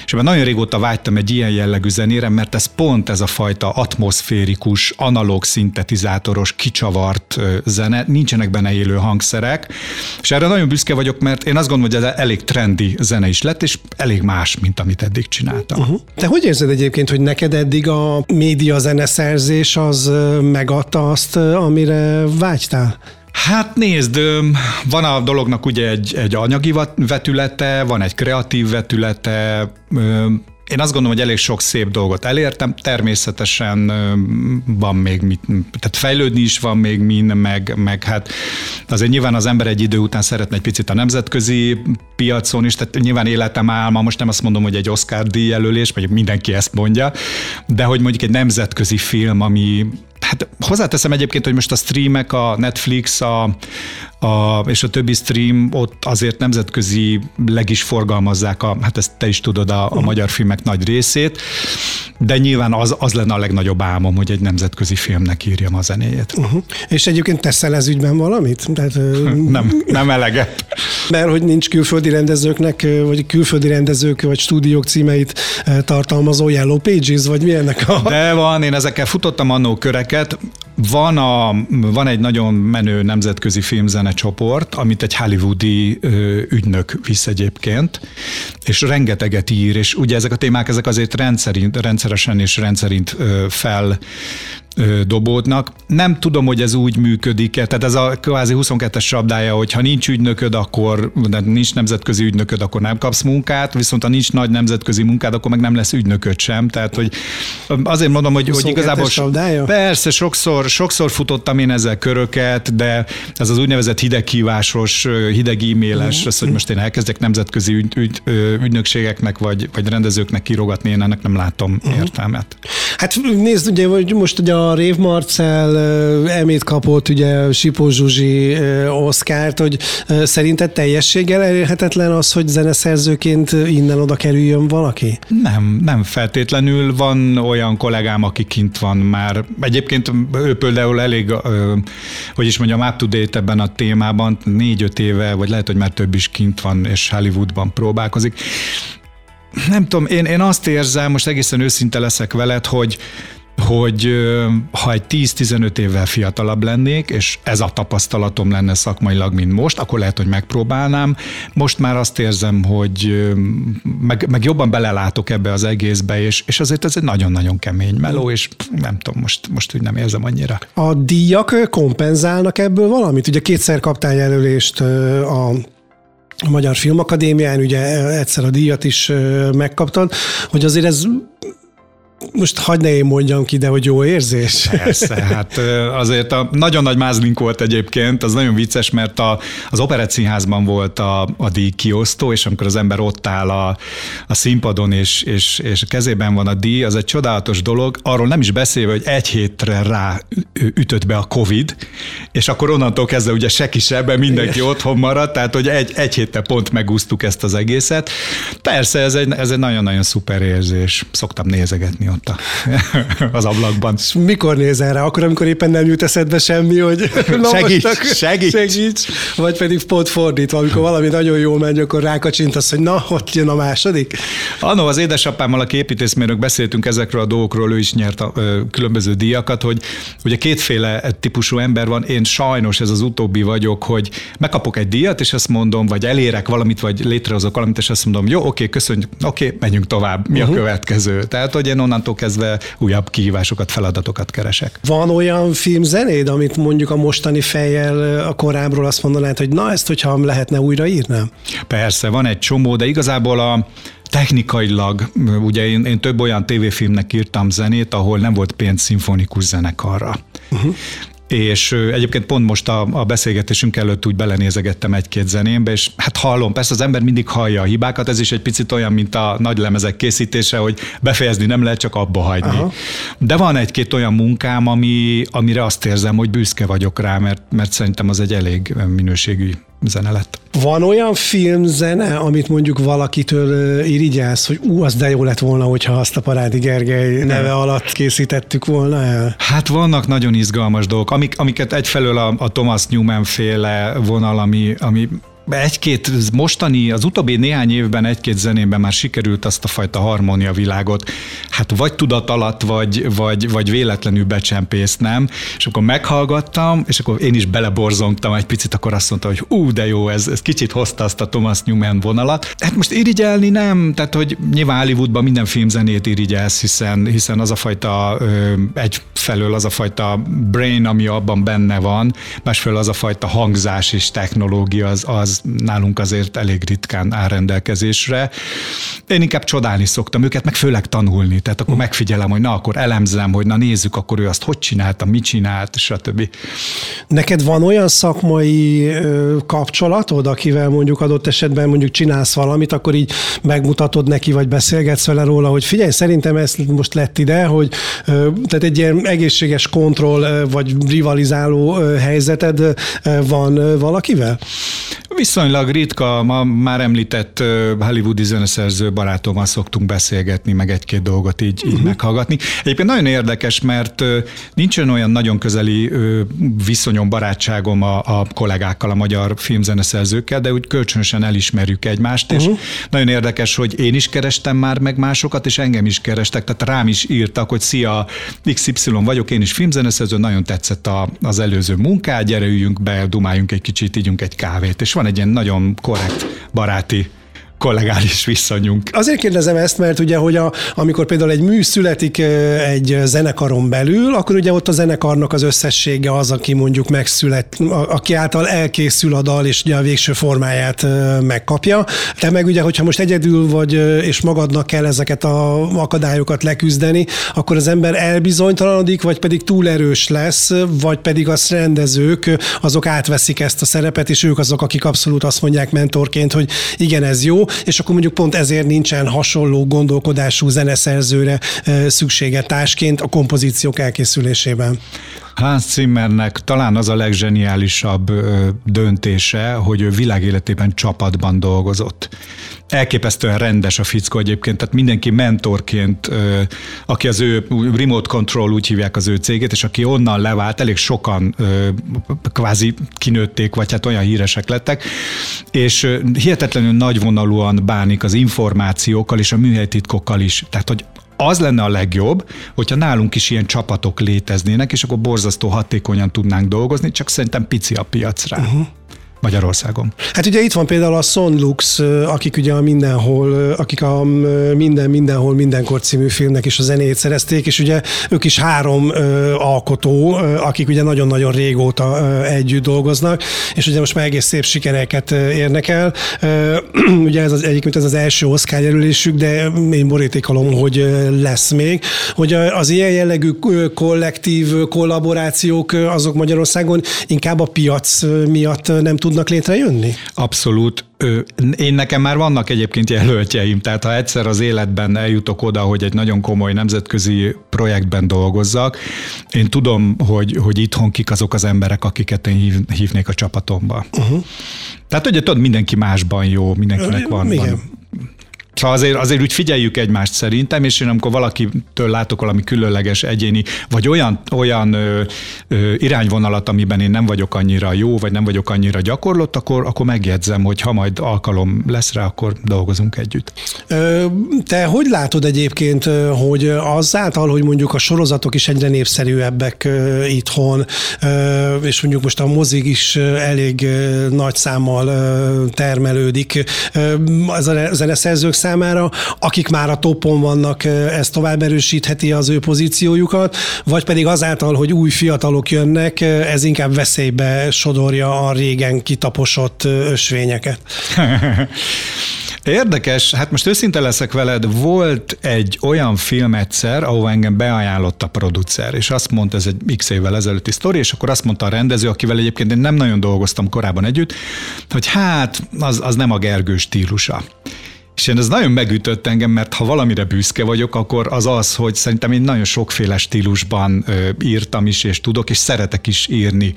és ebben nagyon régóta vágytam egy ilyen jellegű zenére, mert ez pont ez a fajta atmoszférikus, analóg szintetizátoros, kicsavart zene, nincsenek benne élő hangszerek, és erre nagyon büszke vagyok, mert én azt gondolom, hogy ez elég trendi zene is lett, és elég más, mint amit eddig csináltam. Uh-huh. Te hogy érzed egyébként, hogy neked eddig a média zeneszerzés az megadta azt, amire vágytál? Hát nézd, van a dolognak ugye egy, egy anyagi vetülete, van egy kreatív vetülete, én azt gondolom, hogy elég sok szép dolgot elértem, természetesen van még mit, tehát fejlődni is van még min, meg, meg hát azért nyilván az ember egy idő után szeretne egy picit a nemzetközi piacon is, tehát nyilván életem álma, most nem azt mondom, hogy egy Oscar díjjelölés, vagy mindenki ezt mondja, de hogy mondjuk egy nemzetközi film, ami Hát hozzáteszem egyébként, hogy most a streamek, a Netflix a, a, és a többi stream ott azért nemzetközi leg is forgalmazzák, a, hát ezt te is tudod, a, a magyar filmek nagy részét, de nyilván az, az lenne a legnagyobb álmom, hogy egy nemzetközi filmnek írjam a zenéjét. Uh-huh. És egyébként teszel ez ügyben valamit? Tehát, nem, nem eleget. Mert hogy nincs külföldi rendezőknek, vagy külföldi rendezők, vagy stúdiók címeit tartalmazó Yellow Pages, vagy mi ennek a... De van, én ezekkel futottam annó köreket, van, a, van egy nagyon menő nemzetközi filmzene csoport, amit egy hollywoodi ügynök visz egyébként, és rengeteget ír, és ugye ezek a témák ezek azért rendszerint, rendszeresen és rendszerint fel dobódnak. Nem tudom, hogy ez úgy működik-e, tehát ez a kvázi 22-es csapdája, hogy ha nincs ügynököd, akkor nincs nemzetközi ügynököd, akkor nem kapsz munkát, viszont ha nincs nagy nemzetközi munkád, akkor meg nem lesz ügynököd sem. Tehát, hogy azért mondom, hogy, hogy igazából csapdája? persze, sokszor, sokszor futottam én ezzel köröket, de ez az úgynevezett hidegkívásos, hideg e-mailes, az, hogy most én elkezdek nemzetközi ügy, ügy, ügynökségeknek vagy, vagy rendezőknek kirogatni, én ennek nem látom uh-huh. értelmet. Hát nézd, ugye, hogy most ugye a Rév Marcel emét kapott, ugye Sipó Zsuzsi Oszkárt, hogy szerinted teljességgel elérhetetlen az, hogy zeneszerzőként innen oda kerüljön valaki? Nem, nem feltétlenül. Van olyan kollégám, aki kint van már. Egyébként ő például elég, hogy is mondjam, up to date ebben a témában, négy-öt éve, vagy lehet, hogy már több is kint van, és Hollywoodban próbálkozik nem tudom, én, én azt érzem, most egészen őszinte leszek veled, hogy hogy ha egy 10-15 évvel fiatalabb lennék, és ez a tapasztalatom lenne szakmailag, mint most, akkor lehet, hogy megpróbálnám. Most már azt érzem, hogy meg, meg jobban belelátok ebbe az egészbe, és, és azért ez egy nagyon-nagyon kemény meló, és nem tudom, most, most úgy nem érzem annyira. A díjak kompenzálnak ebből valamit? Ugye kétszer kaptál jelölést a a Magyar Filmakadémián, ugye egyszer a díjat is megkaptad, hogy azért ez most hagyd ne én mondjam ki, de hogy jó érzés. Persze, hát azért a nagyon nagy mázlink volt egyébként, az nagyon vicces, mert a, az Operett Színházban volt a, a díj kiosztó, és amikor az ember ott áll a, a színpadon, és, és, és a kezében van a díj, az egy csodálatos dolog, arról nem is beszélve, hogy egy hétre rá ütött be a Covid, és akkor onnantól kezdve ugye se kisebben mindenki Igen. otthon maradt, tehát hogy egy, egy héttel pont megúsztuk ezt az egészet. Persze, ez egy, ez egy nagyon-nagyon szuper érzés. Szoktam nézegetni a, [laughs] az ablakban. És mikor nézel rá? Akkor, amikor éppen nem jut eszedbe semmi, hogy [laughs] na segíts, most segíts. segíts. Vagy pedig pont fordítva, amikor valami nagyon jól megy, akkor rákacsintasz, hogy na, ott jön a második. Anno az édesapámmal, a építészmérnök beszéltünk ezekről a dolgokról, ő is nyert a, ö, különböző díjakat, hogy ugye kétféle típusú ember van, én sajnos ez az utóbbi vagyok, hogy megkapok egy díjat, és azt mondom, vagy elérek valamit, vagy létrehozok valamit, és azt mondom, jó, oké, köszönjük, oké, menjünk tovább, mi uh-huh. a következő. Tehát, hogy én onnan onnantól kezdve újabb kihívásokat, feladatokat keresek. Van olyan filmzenéd, amit mondjuk a mostani fejjel a korábbról azt mondanád, hogy na ezt, hogyha lehetne újra írnám? Persze, van egy csomó, de igazából a technikailag, ugye én, én több olyan tévéfilmnek írtam zenét, ahol nem volt pénz szimfonikus zenekarra. Uh-huh és egyébként pont most a, a beszélgetésünk előtt úgy belenézegettem egy-két zenémbe, és hát hallom, persze az ember mindig hallja a hibákat, ez is egy picit olyan, mint a nagy lemezek készítése, hogy befejezni nem lehet, csak abba hagyni. Aha. De van egy-két olyan munkám, ami, amire azt érzem, hogy büszke vagyok rá, mert, mert szerintem az egy elég minőségű zene lett. Van olyan filmzene, amit mondjuk valakitől irigyelsz, hogy ú, az de jó lett volna, hogyha azt a Parádi Gergely neve Nem. alatt készítettük volna el? Hát vannak nagyon izgalmas dolgok, amik, amiket egyfelől a, a Thomas Newman féle vonal, ami, ami egy-két mostani, az utóbbi néhány évben egy-két zenében már sikerült azt a fajta harmónia világot, hát vagy tudat alatt, vagy, vagy, vagy véletlenül becsempésznem, és akkor meghallgattam, és akkor én is beleborzongtam egy picit, akkor azt mondta, hogy ú, de jó, ez, ez kicsit hozta azt a Thomas Newman vonalat. Hát most irigyelni nem, tehát hogy nyilván Hollywoodban minden filmzenét irigyelsz, hiszen, hiszen az a fajta, egyfelől az a fajta brain, ami abban benne van, másfelől az a fajta hangzás és technológia, az, az nálunk azért elég ritkán áll rendelkezésre. Én inkább csodálni szoktam őket, meg főleg tanulni. Tehát akkor megfigyelem, hogy na, akkor elemzem, hogy na nézzük, akkor ő azt hogy csinálta, mit csinált, stb. Neked van olyan szakmai kapcsolatod, akivel mondjuk adott esetben mondjuk csinálsz valamit, akkor így megmutatod neki, vagy beszélgetsz vele róla, hogy figyelj, szerintem ez most lett ide, hogy tehát egy ilyen egészséges kontroll, vagy rivalizáló helyzeted van valakivel? Viszonylag ritka, ma már említett hollywoodi zeneszerző barátommal szoktunk beszélgetni, meg egy-két dolgot így, uh-huh. így mhm. meghallgatni. Egyébként nagyon érdekes, mert nincsen olyan nagyon közeli viszonyom, barátságom a, a kollégákkal, a magyar filmzeneszerzőkkel, de úgy kölcsönösen elismerjük egymást, uh-huh. és mhm. nagyon érdekes, hogy én is kerestem már meg másokat, és engem is kerestek, tehát rám is írtak, hogy szia, XY vagyok, én is filmzeneszerző, nagyon tetszett a, az előző munkád, gyere üljünk be, dumáljunk egy kicsit, ígyunk egy kávét, és van egy ilyen nagyon korrekt, baráti kollegális viszonyunk. Azért kérdezem ezt, mert ugye, hogy a, amikor például egy mű születik egy zenekaron belül, akkor ugye ott a zenekarnak az összessége az, aki mondjuk megszület, aki által elkészül a dal, és ugye a végső formáját megkapja. Te meg ugye, hogyha most egyedül vagy, és magadnak kell ezeket a akadályokat leküzdeni, akkor az ember elbizonytalanodik, vagy pedig túl erős lesz, vagy pedig a rendezők, azok átveszik ezt a szerepet, és ők azok, akik abszolút azt mondják mentorként, hogy igen, ez jó, és akkor mondjuk pont ezért nincsen hasonló gondolkodású zeneszerzőre szüksége társként a kompozíciók elkészülésében. Hans Zimmernek talán az a legzseniálisabb döntése, hogy ő világéletében csapatban dolgozott. Elképesztően rendes a fickó egyébként, tehát mindenki mentorként, aki az ő remote control, úgy hívják az ő cégét, és aki onnan levált, elég sokan kvázi kinőtték, vagy hát olyan híresek lettek, és hihetetlenül nagyvonalúan bánik az információkkal és a műhelytitkokkal is. Tehát, hogy az lenne a legjobb, hogyha nálunk is ilyen csapatok léteznének, és akkor borzasztó hatékonyan tudnánk dolgozni, csak szerintem pici a piac rá. Uh-huh. Magyarországon. Hát ugye itt van például a Sonlux, akik ugye a mindenhol, akik a minden, mindenhol, mindenkor című filmnek is a zenét szerezték, és ugye ők is három alkotó, akik ugye nagyon-nagyon régóta együtt dolgoznak, és ugye most már egész szép sikereket érnek el. [clears throat] Ugye ez az egyik, ez az első Oscar jelölésük, de én borítékolom, hogy lesz még, hogy az ilyen jellegű kollektív kollaborációk azok Magyarországon inkább a piac miatt nem tud tudnak létrejönni? Abszolút. Én nekem már vannak egyébként jelöltjeim, tehát ha egyszer az életben eljutok oda, hogy egy nagyon komoly nemzetközi projektben dolgozzak, én tudom, hogy, hogy itthon kik azok az emberek, akiket én hív, hívnék a csapatomba. Uh-huh. Tehát ugye tudod, mindenki másban jó, mindenkinek van, van Szóval azért, azért úgy figyeljük egymást szerintem, és én amikor valakitől látok valami különleges egyéni, vagy olyan, olyan ö, ö, irányvonalat, amiben én nem vagyok annyira jó, vagy nem vagyok annyira gyakorlott, akkor, akkor megjegyzem, hogy ha majd alkalom lesz rá, akkor dolgozunk együtt. Te hogy látod egyébként, hogy azáltal, hogy mondjuk a sorozatok is egyre népszerűebbek itthon, és mondjuk most a mozik is elég nagy számmal termelődik, a zeneszerzők számára, akik már a topon vannak, ez tovább erősítheti az ő pozíciójukat, vagy pedig azáltal, hogy új fiatalok jönnek, ez inkább veszélybe sodorja a régen kitaposott ösvényeket. [laughs] Érdekes, hát most őszinte leszek veled, volt egy olyan film egyszer, ahol engem beajánlott a producer, és azt mondta, ez egy x évvel ezelőtti sztori, és akkor azt mondta a rendező, akivel egyébként én nem nagyon dolgoztam korábban együtt, hogy hát az, az nem a Gergő stílusa. És én ez nagyon megütött engem, mert ha valamire büszke vagyok, akkor az az, hogy szerintem én nagyon sokféle stílusban írtam is, és tudok, és szeretek is írni.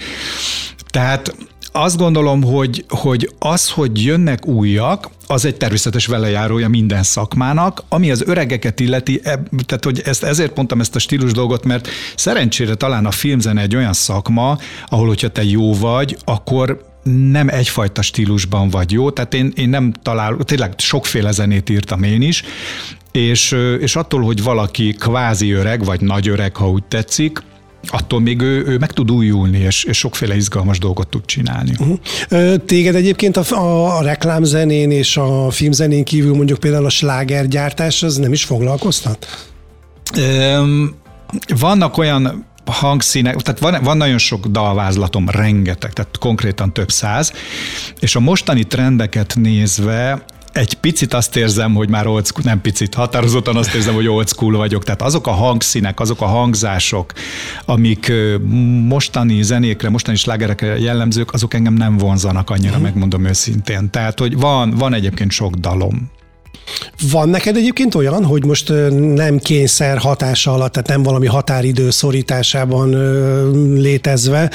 Tehát azt gondolom, hogy, hogy az, hogy jönnek újak, az egy természetes velejárója minden szakmának, ami az öregeket illeti, tehát hogy ezt, ezért mondtam ezt a stílus dolgot, mert szerencsére talán a filmzene egy olyan szakma, ahol hogyha te jó vagy, akkor nem egyfajta stílusban vagy jó, tehát én, én nem találok, tényleg sokféle zenét írtam én is, és, és attól, hogy valaki kvázi öreg, vagy nagy öreg, ha úgy tetszik, attól még ő, ő meg tud újulni, és, és sokféle izgalmas dolgot tud csinálni. Uh-huh. Téged egyébként a, a, a reklámzenén és a filmzenén kívül mondjuk például a slágergyártás, az nem is foglalkoztat? Um, vannak olyan hangszínek, tehát van, van nagyon sok dalvázlatom, rengeteg, tehát konkrétan több száz, és a mostani trendeket nézve egy picit azt érzem, hogy már old school, nem picit, határozottan azt érzem, hogy old school vagyok. Tehát azok a hangszínek, azok a hangzások, amik mostani zenékre, mostani slágerekre jellemzők, azok engem nem vonzanak annyira, mm. megmondom őszintén. Tehát, hogy van, van egyébként sok dalom. Van neked egyébként olyan, hogy most nem kényszer hatása alatt, tehát nem valami határidő szorításában létezve,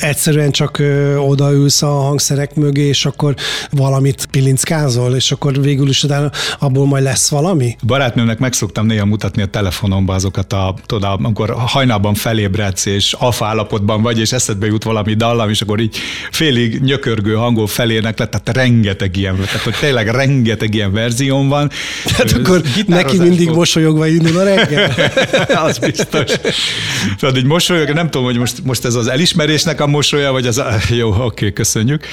egyszerűen csak odaülsz a hangszerek mögé, és akkor valamit pilinckázol, és akkor végül is utána abból majd lesz valami? Barátnőmnek meg szoktam néha mutatni a telefonomba azokat a, tudod, amikor hajnalban felébredsz, és alfa állapotban vagy, és eszedbe jut valami dallam, és akkor így félig nyökörgő hangol felének lett, tehát rengeteg ilyen, tehát hogy tényleg rengeteg ilyen verzió otthon van. Tehát akkor neki mindig fog. mosolyogva indul a reggel. [laughs] az biztos. Tehát így mosolyog, nem tudom, hogy most, most ez az elismerésnek a mosolya, vagy az. [laughs] Jó, oké, okay, köszönjük.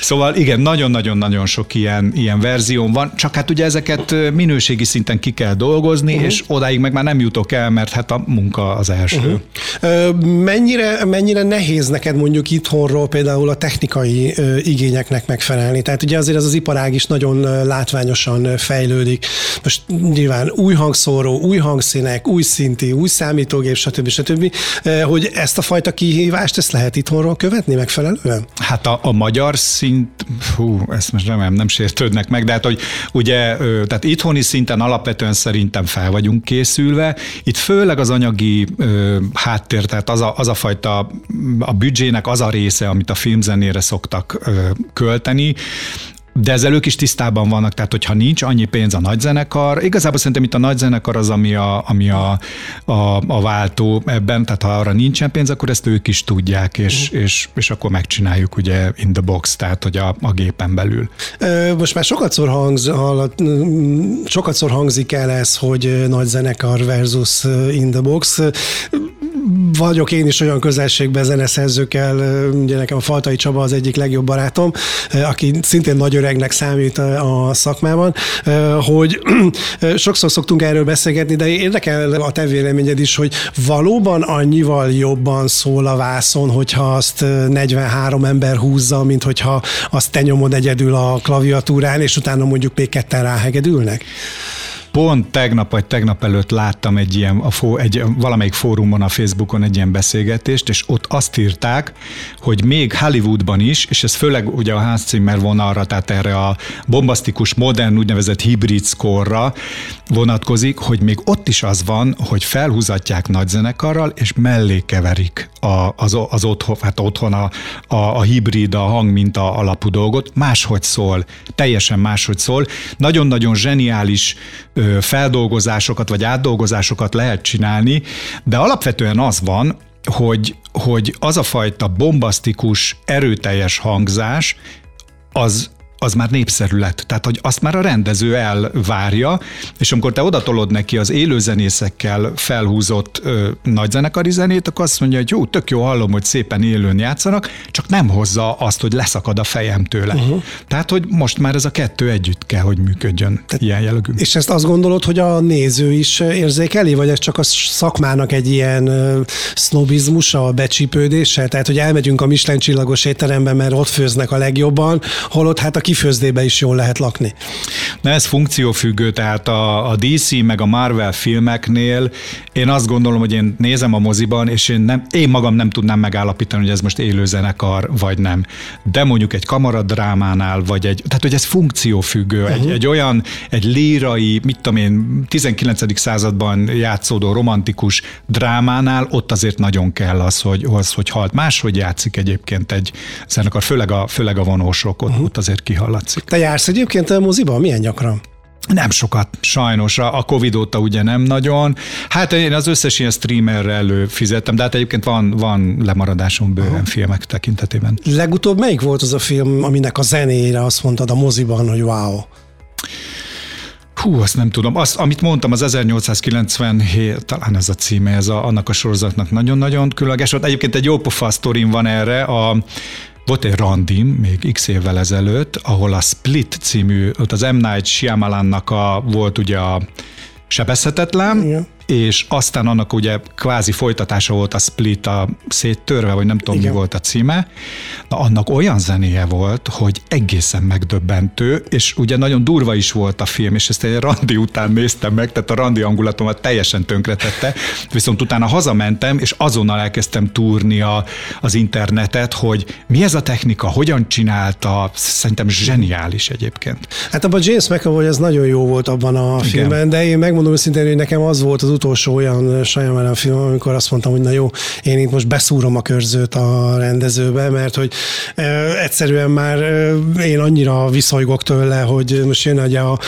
Szóval igen, nagyon-nagyon-nagyon sok ilyen, ilyen verzió van, csak hát ugye ezeket minőségi szinten ki kell dolgozni, uh-huh. és odáig meg már nem jutok el, mert hát a munka az első. Uh-huh. Mennyire, mennyire nehéz neked mondjuk itthonról például a technikai igényeknek megfelelni? Tehát ugye azért az az iparág is nagyon látványosan fejlődik. Most nyilván új hangszóró, új hangszínek, új szinti, új számítógép, stb. stb. Eh, hogy ezt a fajta kihívást, ezt lehet itthonról követni megfelelően? Hát a, a magyar szint, hú, ezt most remélem nem sértődnek meg, de hát hogy ugye, tehát itthoni szinten alapvetően szerintem fel vagyunk készülve. Itt főleg az anyagi ö, háttér, tehát az a, az a fajta, a büdzsének az a része, amit a filmzenére szoktak ö, költeni, de ezzel ők is tisztában vannak, tehát hogyha nincs annyi pénz a nagyzenekar, igazából szerintem itt a nagyzenekar az, ami a, ami a, a, a váltó ebben, tehát ha arra nincsen pénz, akkor ezt ők is tudják, és, uh-huh. és, és akkor megcsináljuk ugye in the box, tehát hogy a, a gépen belül. Most már sokatszor, hangz, sokatszor hangzik el ez, hogy nagy zenekar versus in the box vagyok én is olyan közelségben zeneszerzőkkel, ugye nekem a Faltai Csaba az egyik legjobb barátom, aki szintén nagy öregnek számít a szakmában, hogy sokszor szoktunk erről beszélgetni, de érdekel a te véleményed is, hogy valóban annyival jobban szól a vászon, hogyha azt 43 ember húzza, mint hogyha azt te nyomod egyedül a klaviatúrán, és utána mondjuk még ketten ráhegedülnek? Pont tegnap vagy tegnap előtt láttam egy ilyen, a fó, egy, valamelyik fórumon a Facebookon egy ilyen beszélgetést, és ott azt írták, hogy még Hollywoodban is, és ez főleg ugye a Hans Zimmer vonalra, tehát erre a bombasztikus, modern, úgynevezett hibrid score vonatkozik, hogy még ott is az van, hogy felhúzatják nagyzenekarral, és mellé keverik a, az, az otthon, hát otthon a, a, a hibrid, a hangminta alapú dolgot, máshogy szól, teljesen máshogy szól. Nagyon-nagyon zseniális feldolgozásokat vagy átdolgozásokat lehet csinálni, de alapvetően az van, hogy, hogy az a fajta bombasztikus, erőteljes hangzás, az az már népszerű lett. Tehát, hogy azt már a rendező elvárja, és amikor te odatolod neki az élőzenészekkel felhúzott ö, nagyzenekari zenét, akkor azt mondja, hogy jó, tök jó hallom, hogy szépen élőn játszanak, csak nem hozza azt, hogy leszakad a fejem tőle. Uh-huh. Tehát, hogy most már ez a kettő együtt kell, hogy működjön Te, ilyen jellegű. És ezt azt gondolod, hogy a néző is érzékeli, vagy ez csak a szakmának egy ilyen sznobizmusa, becsípődése? Tehát, hogy elmegyünk a Michelin csillagos étterembe, mert ott főznek a legjobban, holott hát a kifőzdébe is jól lehet lakni. Na ez funkciófüggő, tehát a, a DC meg a Marvel filmeknél én azt gondolom, hogy én nézem a moziban, és én, nem, én magam nem tudnám megállapítani, hogy ez most élő zenekar, vagy nem. De mondjuk egy kamaradrámánál, vagy egy, tehát hogy ez funkciófüggő, uh-huh. egy, egy olyan, egy lírai, mit tudom én, 19. században játszódó romantikus drámánál, ott azért nagyon kell az, hogy, az, hogy halt. Máshogy játszik egyébként egy zenekar, főleg a, főleg a vonósok, ott, uh-huh. ott azért kihallatszik. Te jársz egyébként a moziba? Milyen gyakran? Nem sokat, sajnos. A Covid óta ugye nem nagyon. Hát én az összes ilyen streamerre előfizettem, de hát egyébként van, van lemaradásom bőven Aha. filmek tekintetében. Legutóbb melyik volt az a film, aminek a zenére azt mondtad a moziban, hogy wow? Hú, azt nem tudom. Azt, amit mondtam, az 1897, talán ez a címe, ez a, annak a sorozatnak nagyon-nagyon különleges volt. Egyébként egy jó pofa sztorim van erre. A, volt egy randim még x évvel ezelőtt, ahol a Split című, ott az M. Night Shyamalannak a, volt ugye a sebezhetetlen, Igen és aztán annak ugye kvázi folytatása volt a Split a széttörve, vagy nem tudom, Igen. mi volt a címe. Na, annak olyan zenéje volt, hogy egészen megdöbbentő, és ugye nagyon durva is volt a film, és ezt egy randi után néztem meg, tehát a randi angulatomat teljesen tönkretette, viszont utána hazamentem, és azonnal elkezdtem túrni a, az internetet, hogy mi ez a technika, hogyan csinálta, szerintem zseniális egyébként. Hát abban James McAvoy ez nagyon jó volt abban a Igen. filmben, de én megmondom őszintén, hogy nekem az volt az utolsó olyan Shyamalan film, amikor azt mondtam, hogy na jó, én itt most beszúrom a körzőt a rendezőbe, mert hogy e, egyszerűen már e, én annyira viszolygok tőle, hogy most jön ugye a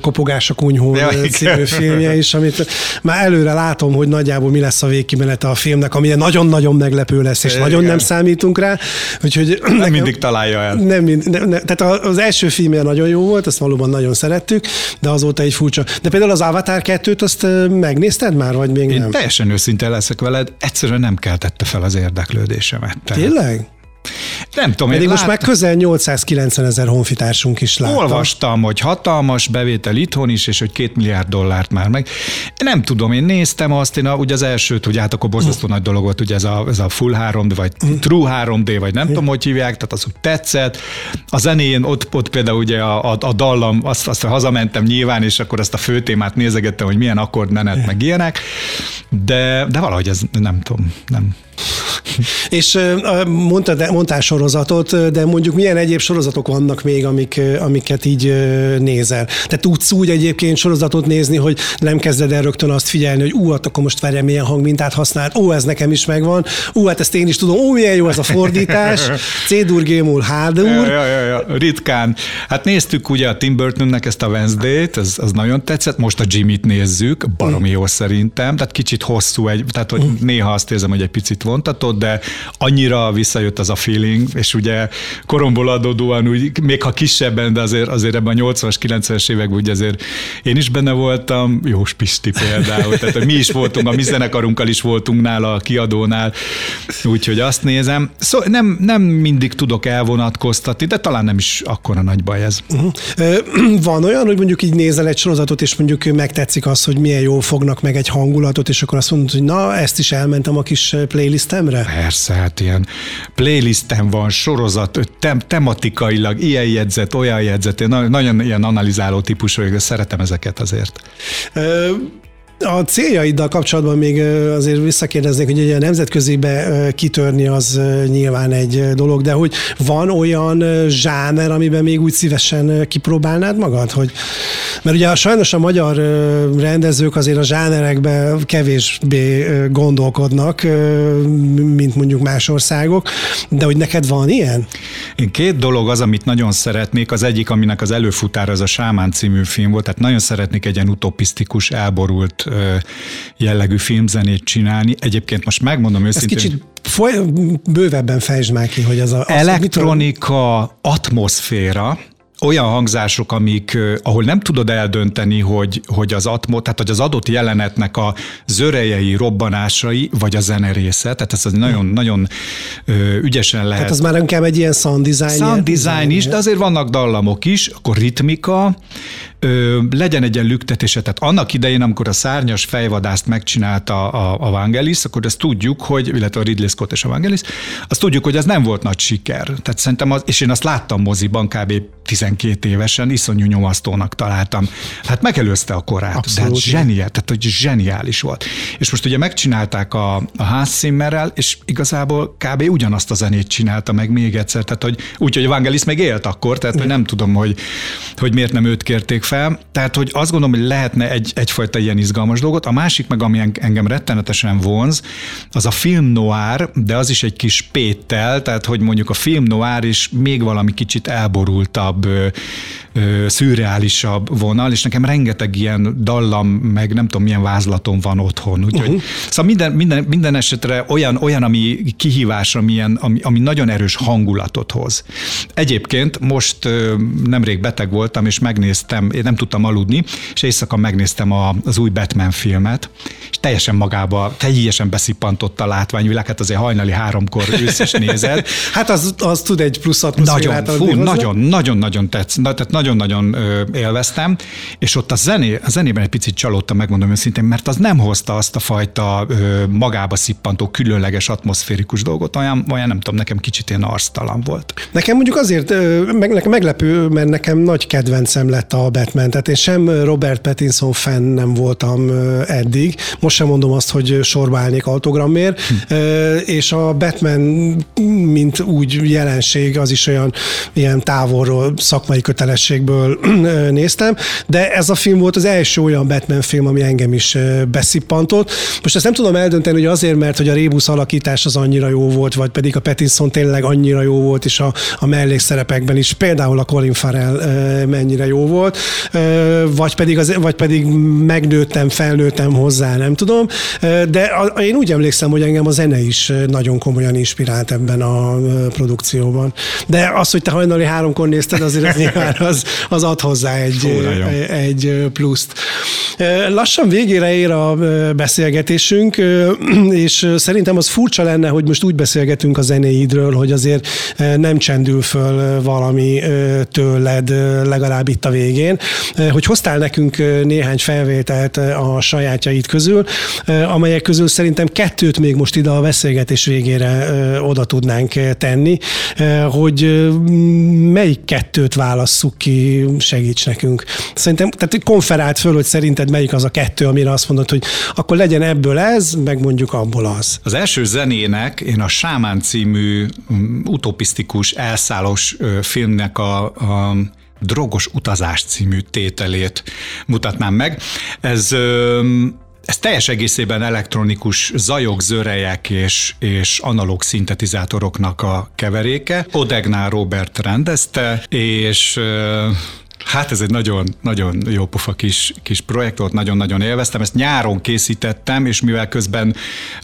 Kopogás a kunyhó ja, című filmje is, amit már előre látom, hogy nagyjából mi lesz a végkimenete a filmnek, ami nagyon-nagyon meglepő lesz, és igen. nagyon nem számítunk rá. Úgyhogy nem nekem, mindig találja el. Nem, nem, nem, tehát az első filmje nagyon jó volt, azt valóban nagyon szerettük, de azóta egy furcsa. De például az Avatar 2-t azt megnéz Megnézted már, vagy még Én nem? teljesen őszinte leszek veled, egyszerűen nem keltette fel az érdeklődésemet. Tehát... Tényleg? Nem tudom, Pedig most lát... már közel 890 ezer honfitársunk is látta. Olvastam, hogy hatalmas bevétel itthon is, és hogy két milliárd dollárt már meg. Nem tudom, én néztem azt, én a, ugye az elsőt, hogy hát akkor borzasztó mm. nagy dolog volt, ugye ez a, ez a full 3D, vagy mm. true 3D, vagy nem mm. tudom, hogy hívják, tehát az úgy tetszett. A zenén ott, ott például ugye a, a, a dallam, azt, azt hazamentem nyilván, és akkor azt a főtémát nézegettem, hogy milyen akkordmenet, meg ilyenek, de, de valahogy ez nem tudom, nem, és mondtad, mondtál sorozatot, de mondjuk milyen egyéb sorozatok vannak még, amik, amiket így nézel? Te tudsz úgy egyébként sorozatot nézni, hogy nem kezded el rögtön azt figyelni, hogy ú, hát akkor most várjál, milyen hangmintát használ, ó, ez nekem is megvan, ú, hát ezt én is tudom, ó, milyen jó ez a fordítás, [laughs] C-dur, G-mul, H-dur. Ja, ja, ja, ritkán. Hát néztük ugye a Tim Burtonnek ezt a Wednesday-t, az, az nagyon tetszett, most a Jimmy-t nézzük, baromi jó szerintem, tehát kicsit hosszú, egy, tehát hogy néha azt érzem, hogy egy picit vontatott, de annyira visszajött az a feeling, és ugye koromból adódóan úgy, még ha kisebben, de azért, azért ebben a 80-as, 90-es években ugye azért én is benne voltam, jó Pisti például, tehát mi is voltunk, a mi zenekarunkkal is voltunk nála a kiadónál, úgyhogy azt nézem. Szóval nem, nem mindig tudok elvonatkoztatni, de talán nem is akkora nagy baj ez. Uh-huh. [clears throat] Van olyan, hogy mondjuk így nézel egy sorozatot, és mondjuk megtetszik az, hogy milyen jól fognak meg egy hangulatot, és akkor azt mondod, hogy na, ezt is elmentem a kis playlistemre? Persze, hát ilyen playlisten van, sorozat, tem- tematikailag ilyen jegyzet, olyan jegyzet, én nagyon ilyen analizáló típus vagyok, de szeretem ezeket azért. A céljaiddal kapcsolatban még azért visszakérdeznék, hogy ugye a nemzetközibe kitörni az nyilván egy dolog, de hogy van olyan zsáner, amiben még úgy szívesen kipróbálnád magad? Hogy, mert ugye sajnos a magyar rendezők azért a zsánerekben kevésbé gondolkodnak, mint mondjuk más országok, de hogy neked van ilyen? Két dolog az, amit nagyon szeretnék. Az egyik, aminek az előfutára az a Sámán című film volt, tehát nagyon szeretnék egy ilyen utopisztikus, elborult jellegű filmzenét csinálni. Egyébként most megmondom őszintén... Ez kicsit foly, bővebben fejtsd már ki, hogy az a... Elektronika, atmoszféra, olyan hangzások, amik, ahol nem tudod eldönteni, hogy, hogy az atmo, tehát hogy az adott jelenetnek a zörejei, robbanásai, vagy a zenerésze, tehát ez az nagyon, nagyon ügyesen lehet. Tehát az már inkább egy ilyen sound design. Sound design is, de azért vannak dallamok is, akkor ritmika, ö, legyen egy ilyen lüktetése. Tehát annak idején, amikor a szárnyas fejvadászt megcsinálta a, a Vangelis, akkor ezt tudjuk, hogy, illetve a Ridley Scott és a Vangelis, azt tudjuk, hogy ez nem volt nagy siker. Tehát szerintem, az, és én azt láttam moziban kb 12 évesen, iszonyú nyomasztónak találtam. Hát megelőzte a korát, Abszolút. de hát zseniál, tehát hogy zseniális volt. És most ugye megcsinálták a, a Hans Zimmerrel, és igazából kb. ugyanazt a zenét csinálta meg még egyszer, tehát hogy úgy, hogy Vangelis még élt akkor, tehát hogy nem tudom, hogy, hogy miért nem őt kérték fel. Tehát, hogy azt gondolom, hogy lehetne egy, egyfajta ilyen izgalmas dolgot. A másik meg, ami engem rettenetesen vonz, az a film noir, de az is egy kis péttel, tehát hogy mondjuk a film noir is még valami kicsit elborultabb, szürreálisabb vonal, és nekem rengeteg ilyen dallam, meg nem tudom milyen vázlatom van otthon. Úgyhogy, uh-huh. Szóval minden, minden, minden esetre olyan, olyan ami kihívás, amilyen, ami, ami nagyon erős hangulatot hoz. Egyébként most nemrég beteg voltam, és megnéztem, én nem tudtam aludni, és éjszaka megnéztem a, az új Batman filmet, és teljesen magába, teljesen beszippantott a látványvilág, hát azért hajnali háromkor őszes nézed. [laughs] hát az, az tud egy plusz atmoszférát nagyon, fú, nagyon, nagyon, nagyon tetsz, tehát nagyon-nagyon élveztem, és ott a, zené, a zenében egy picit csalódtam, megmondom őszintén, mert az nem hozta azt a fajta ö, magába szippantó, különleges atmoszférikus dolgot, olyan, olyan nem tudom, nekem kicsit ilyen arctalan volt. Nekem mondjuk azért meg, nekem meglepő, mert nekem nagy kedvencem lett a Batman, tehát én sem Robert Pattinson fan nem voltam eddig, most sem mondom azt, hogy sorba állnék autogramért, hm. és a Batman, mint úgy jelenség, az is olyan ilyen távolról szakmai kötelességből néztem, de ez a film volt az első olyan Batman film, ami engem is beszippantott. Most ezt nem tudom eldönteni, hogy azért, mert hogy a Rébus alakítás az annyira jó volt, vagy pedig a Pattinson tényleg annyira jó volt, és a, a mellékszerepekben is, például a Colin Farrell mennyire jó volt, vagy pedig, az, vagy pedig megnőttem, felnőttem hozzá, nem tudom, de a, én úgy emlékszem, hogy engem a zene is nagyon komolyan inspirált ebben a produkcióban. De az, hogy te hajnali háromkor nézted, azért az [laughs] nyilván az, az ad hozzá egy, egy pluszt. Lassan végére ér a beszélgetésünk, [clears throat] és szerintem az furcsa lenne, hogy most úgy beszélgetünk a zenéidről, hogy azért nem csendül föl valami tőled, legalább itt a végén, hogy hoztál nekünk néhány felvételt a sajátjaid közül, amelyek közül szerintem kettőt még most ide a beszélgetés végére oda tudnánk tenni, hogy melyik kettőt válasszuk ki, segíts nekünk. Szerintem, tehát konferált föl, hogy szerinted melyik az a kettő, amire azt mondod, hogy akkor legyen ebből ez, meg mondjuk abból az. Az első zenének én a Sámán című utopisztikus, elszállós filmnek a, a drogos utazás című tételét mutatnám meg. Ez ez teljes egészében elektronikus zajok, zörejek és, és analóg szintetizátoroknak a keveréke. Odegnál Robert rendezte, és Hát ez egy nagyon, nagyon jó pofa kis, kis projekt volt, nagyon-nagyon élveztem. Ezt nyáron készítettem, és mivel közben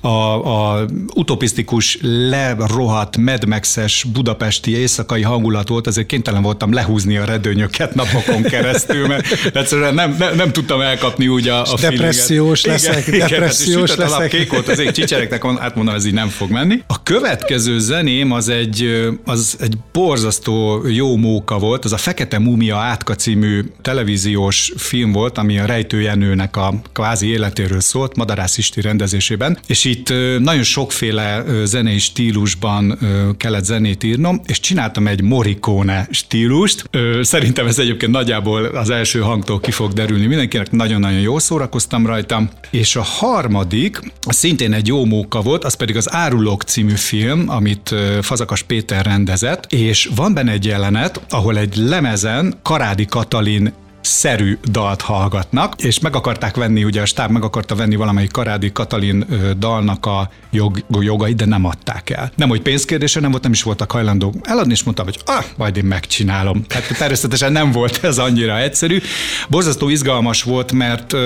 a, a utopisztikus, lerohadt, medmexes budapesti éjszakai hangulat volt, ezért kénytelen voltam lehúzni a redőnyöket napokon keresztül, mert egyszerűen nem, nem, nem tudtam elkapni úgy a, a Depressziós feelinget. leszek, igen, depressziós igen, leszek. Kék volt az ég csicsereknek, hát mondom, ez így nem fog menni. A következő zeném az egy, az egy borzasztó jó móka volt, az a Fekete Múmia átka című televíziós film volt, ami a Rejtő Jenőnek a kvázi életéről szólt, Madarász Isti rendezésében, és itt nagyon sokféle zenei stílusban kellett zenét írnom, és csináltam egy Morricone stílust. Szerintem ez egyébként nagyjából az első hangtól ki fog derülni mindenkinek, nagyon-nagyon jó szórakoztam rajta. És a harmadik, szintén egy jó móka volt, az pedig az Árulók című film, amit Fazakas Péter rendezett, és van benne egy jelenet, ahol egy lemezen Karádi Csádi Katalin szerű dalt hallgatnak, és meg akarták venni, ugye a stáb meg akarta venni valamelyik Karádi Katalin dalnak a jog, jogait, de nem adták el. Nem, hogy pénzkérdése nem volt, nem is voltak hajlandók eladni, és mondtam, hogy ah, majd én megcsinálom. Hát természetesen nem volt ez annyira egyszerű. Borzasztó izgalmas volt, mert,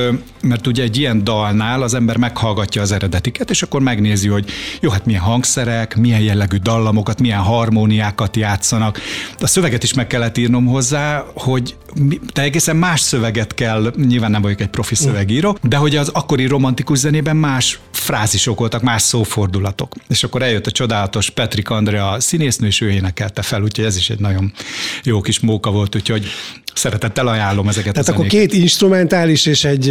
mert ugye egy ilyen dalnál az ember meghallgatja az eredetiket, és akkor megnézi, hogy jó, hát milyen hangszerek, milyen jellegű dallamokat, milyen harmóniákat játszanak. A szöveget is meg kellett írnom hozzá, hogy te egészen más szöveget kell, nyilván nem vagyok egy profi szövegíró, de hogy az akkori romantikus zenében más frázisok voltak, más szófordulatok. És akkor eljött a csodálatos Petrik Andrea színésznő, és ő énekelte fel, úgyhogy ez is egy nagyon jó kis móka volt, úgyhogy szeretettel ajánlom ezeket Tehát a akkor két instrumentális és egy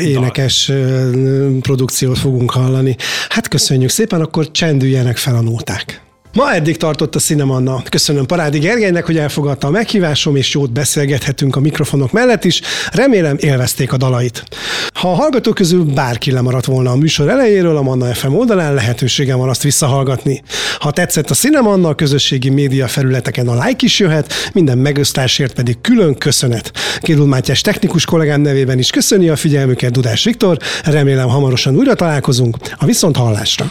énekes Dal. produkciót fogunk hallani. Hát köszönjük szépen, akkor csendüljenek fel a nóták. Ma eddig tartott a Cinemanna. Köszönöm Parádi Gergelynek, hogy elfogadta a meghívásom, és jót beszélgethetünk a mikrofonok mellett is. Remélem élvezték a dalait. Ha a hallgatók közül bárki lemaradt volna a műsor elejéről, a Manna FM oldalán lehetőségem van azt visszahallgatni. Ha tetszett a Cinemanna, a közösségi média felületeken a like is jöhet, minden megosztásért pedig külön köszönet. Kérül Mátyás technikus kollégám nevében is köszöni a figyelmüket Dudás Viktor, remélem hamarosan újra találkozunk, a viszont hallásra.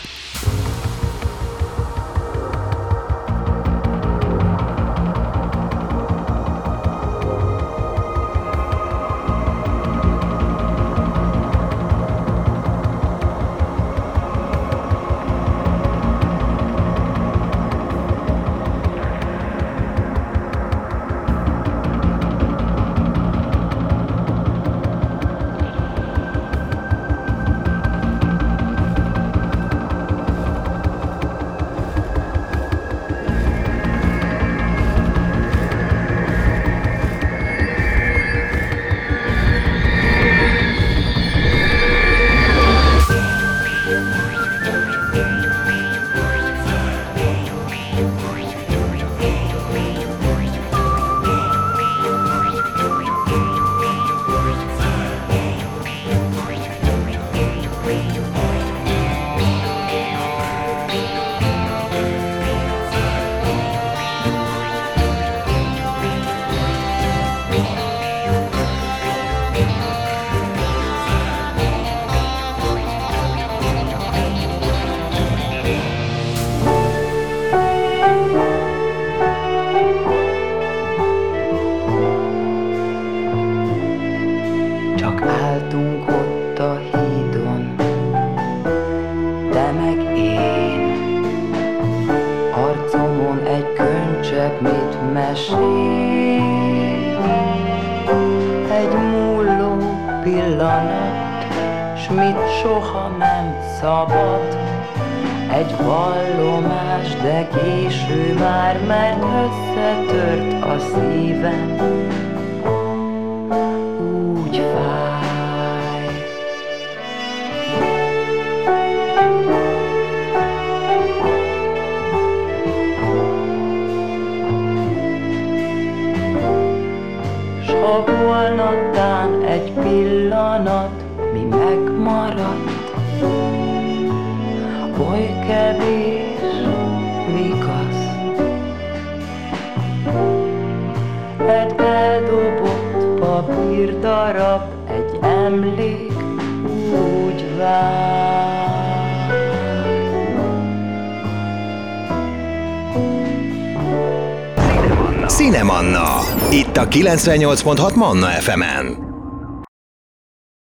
98.6 Manna FM-en.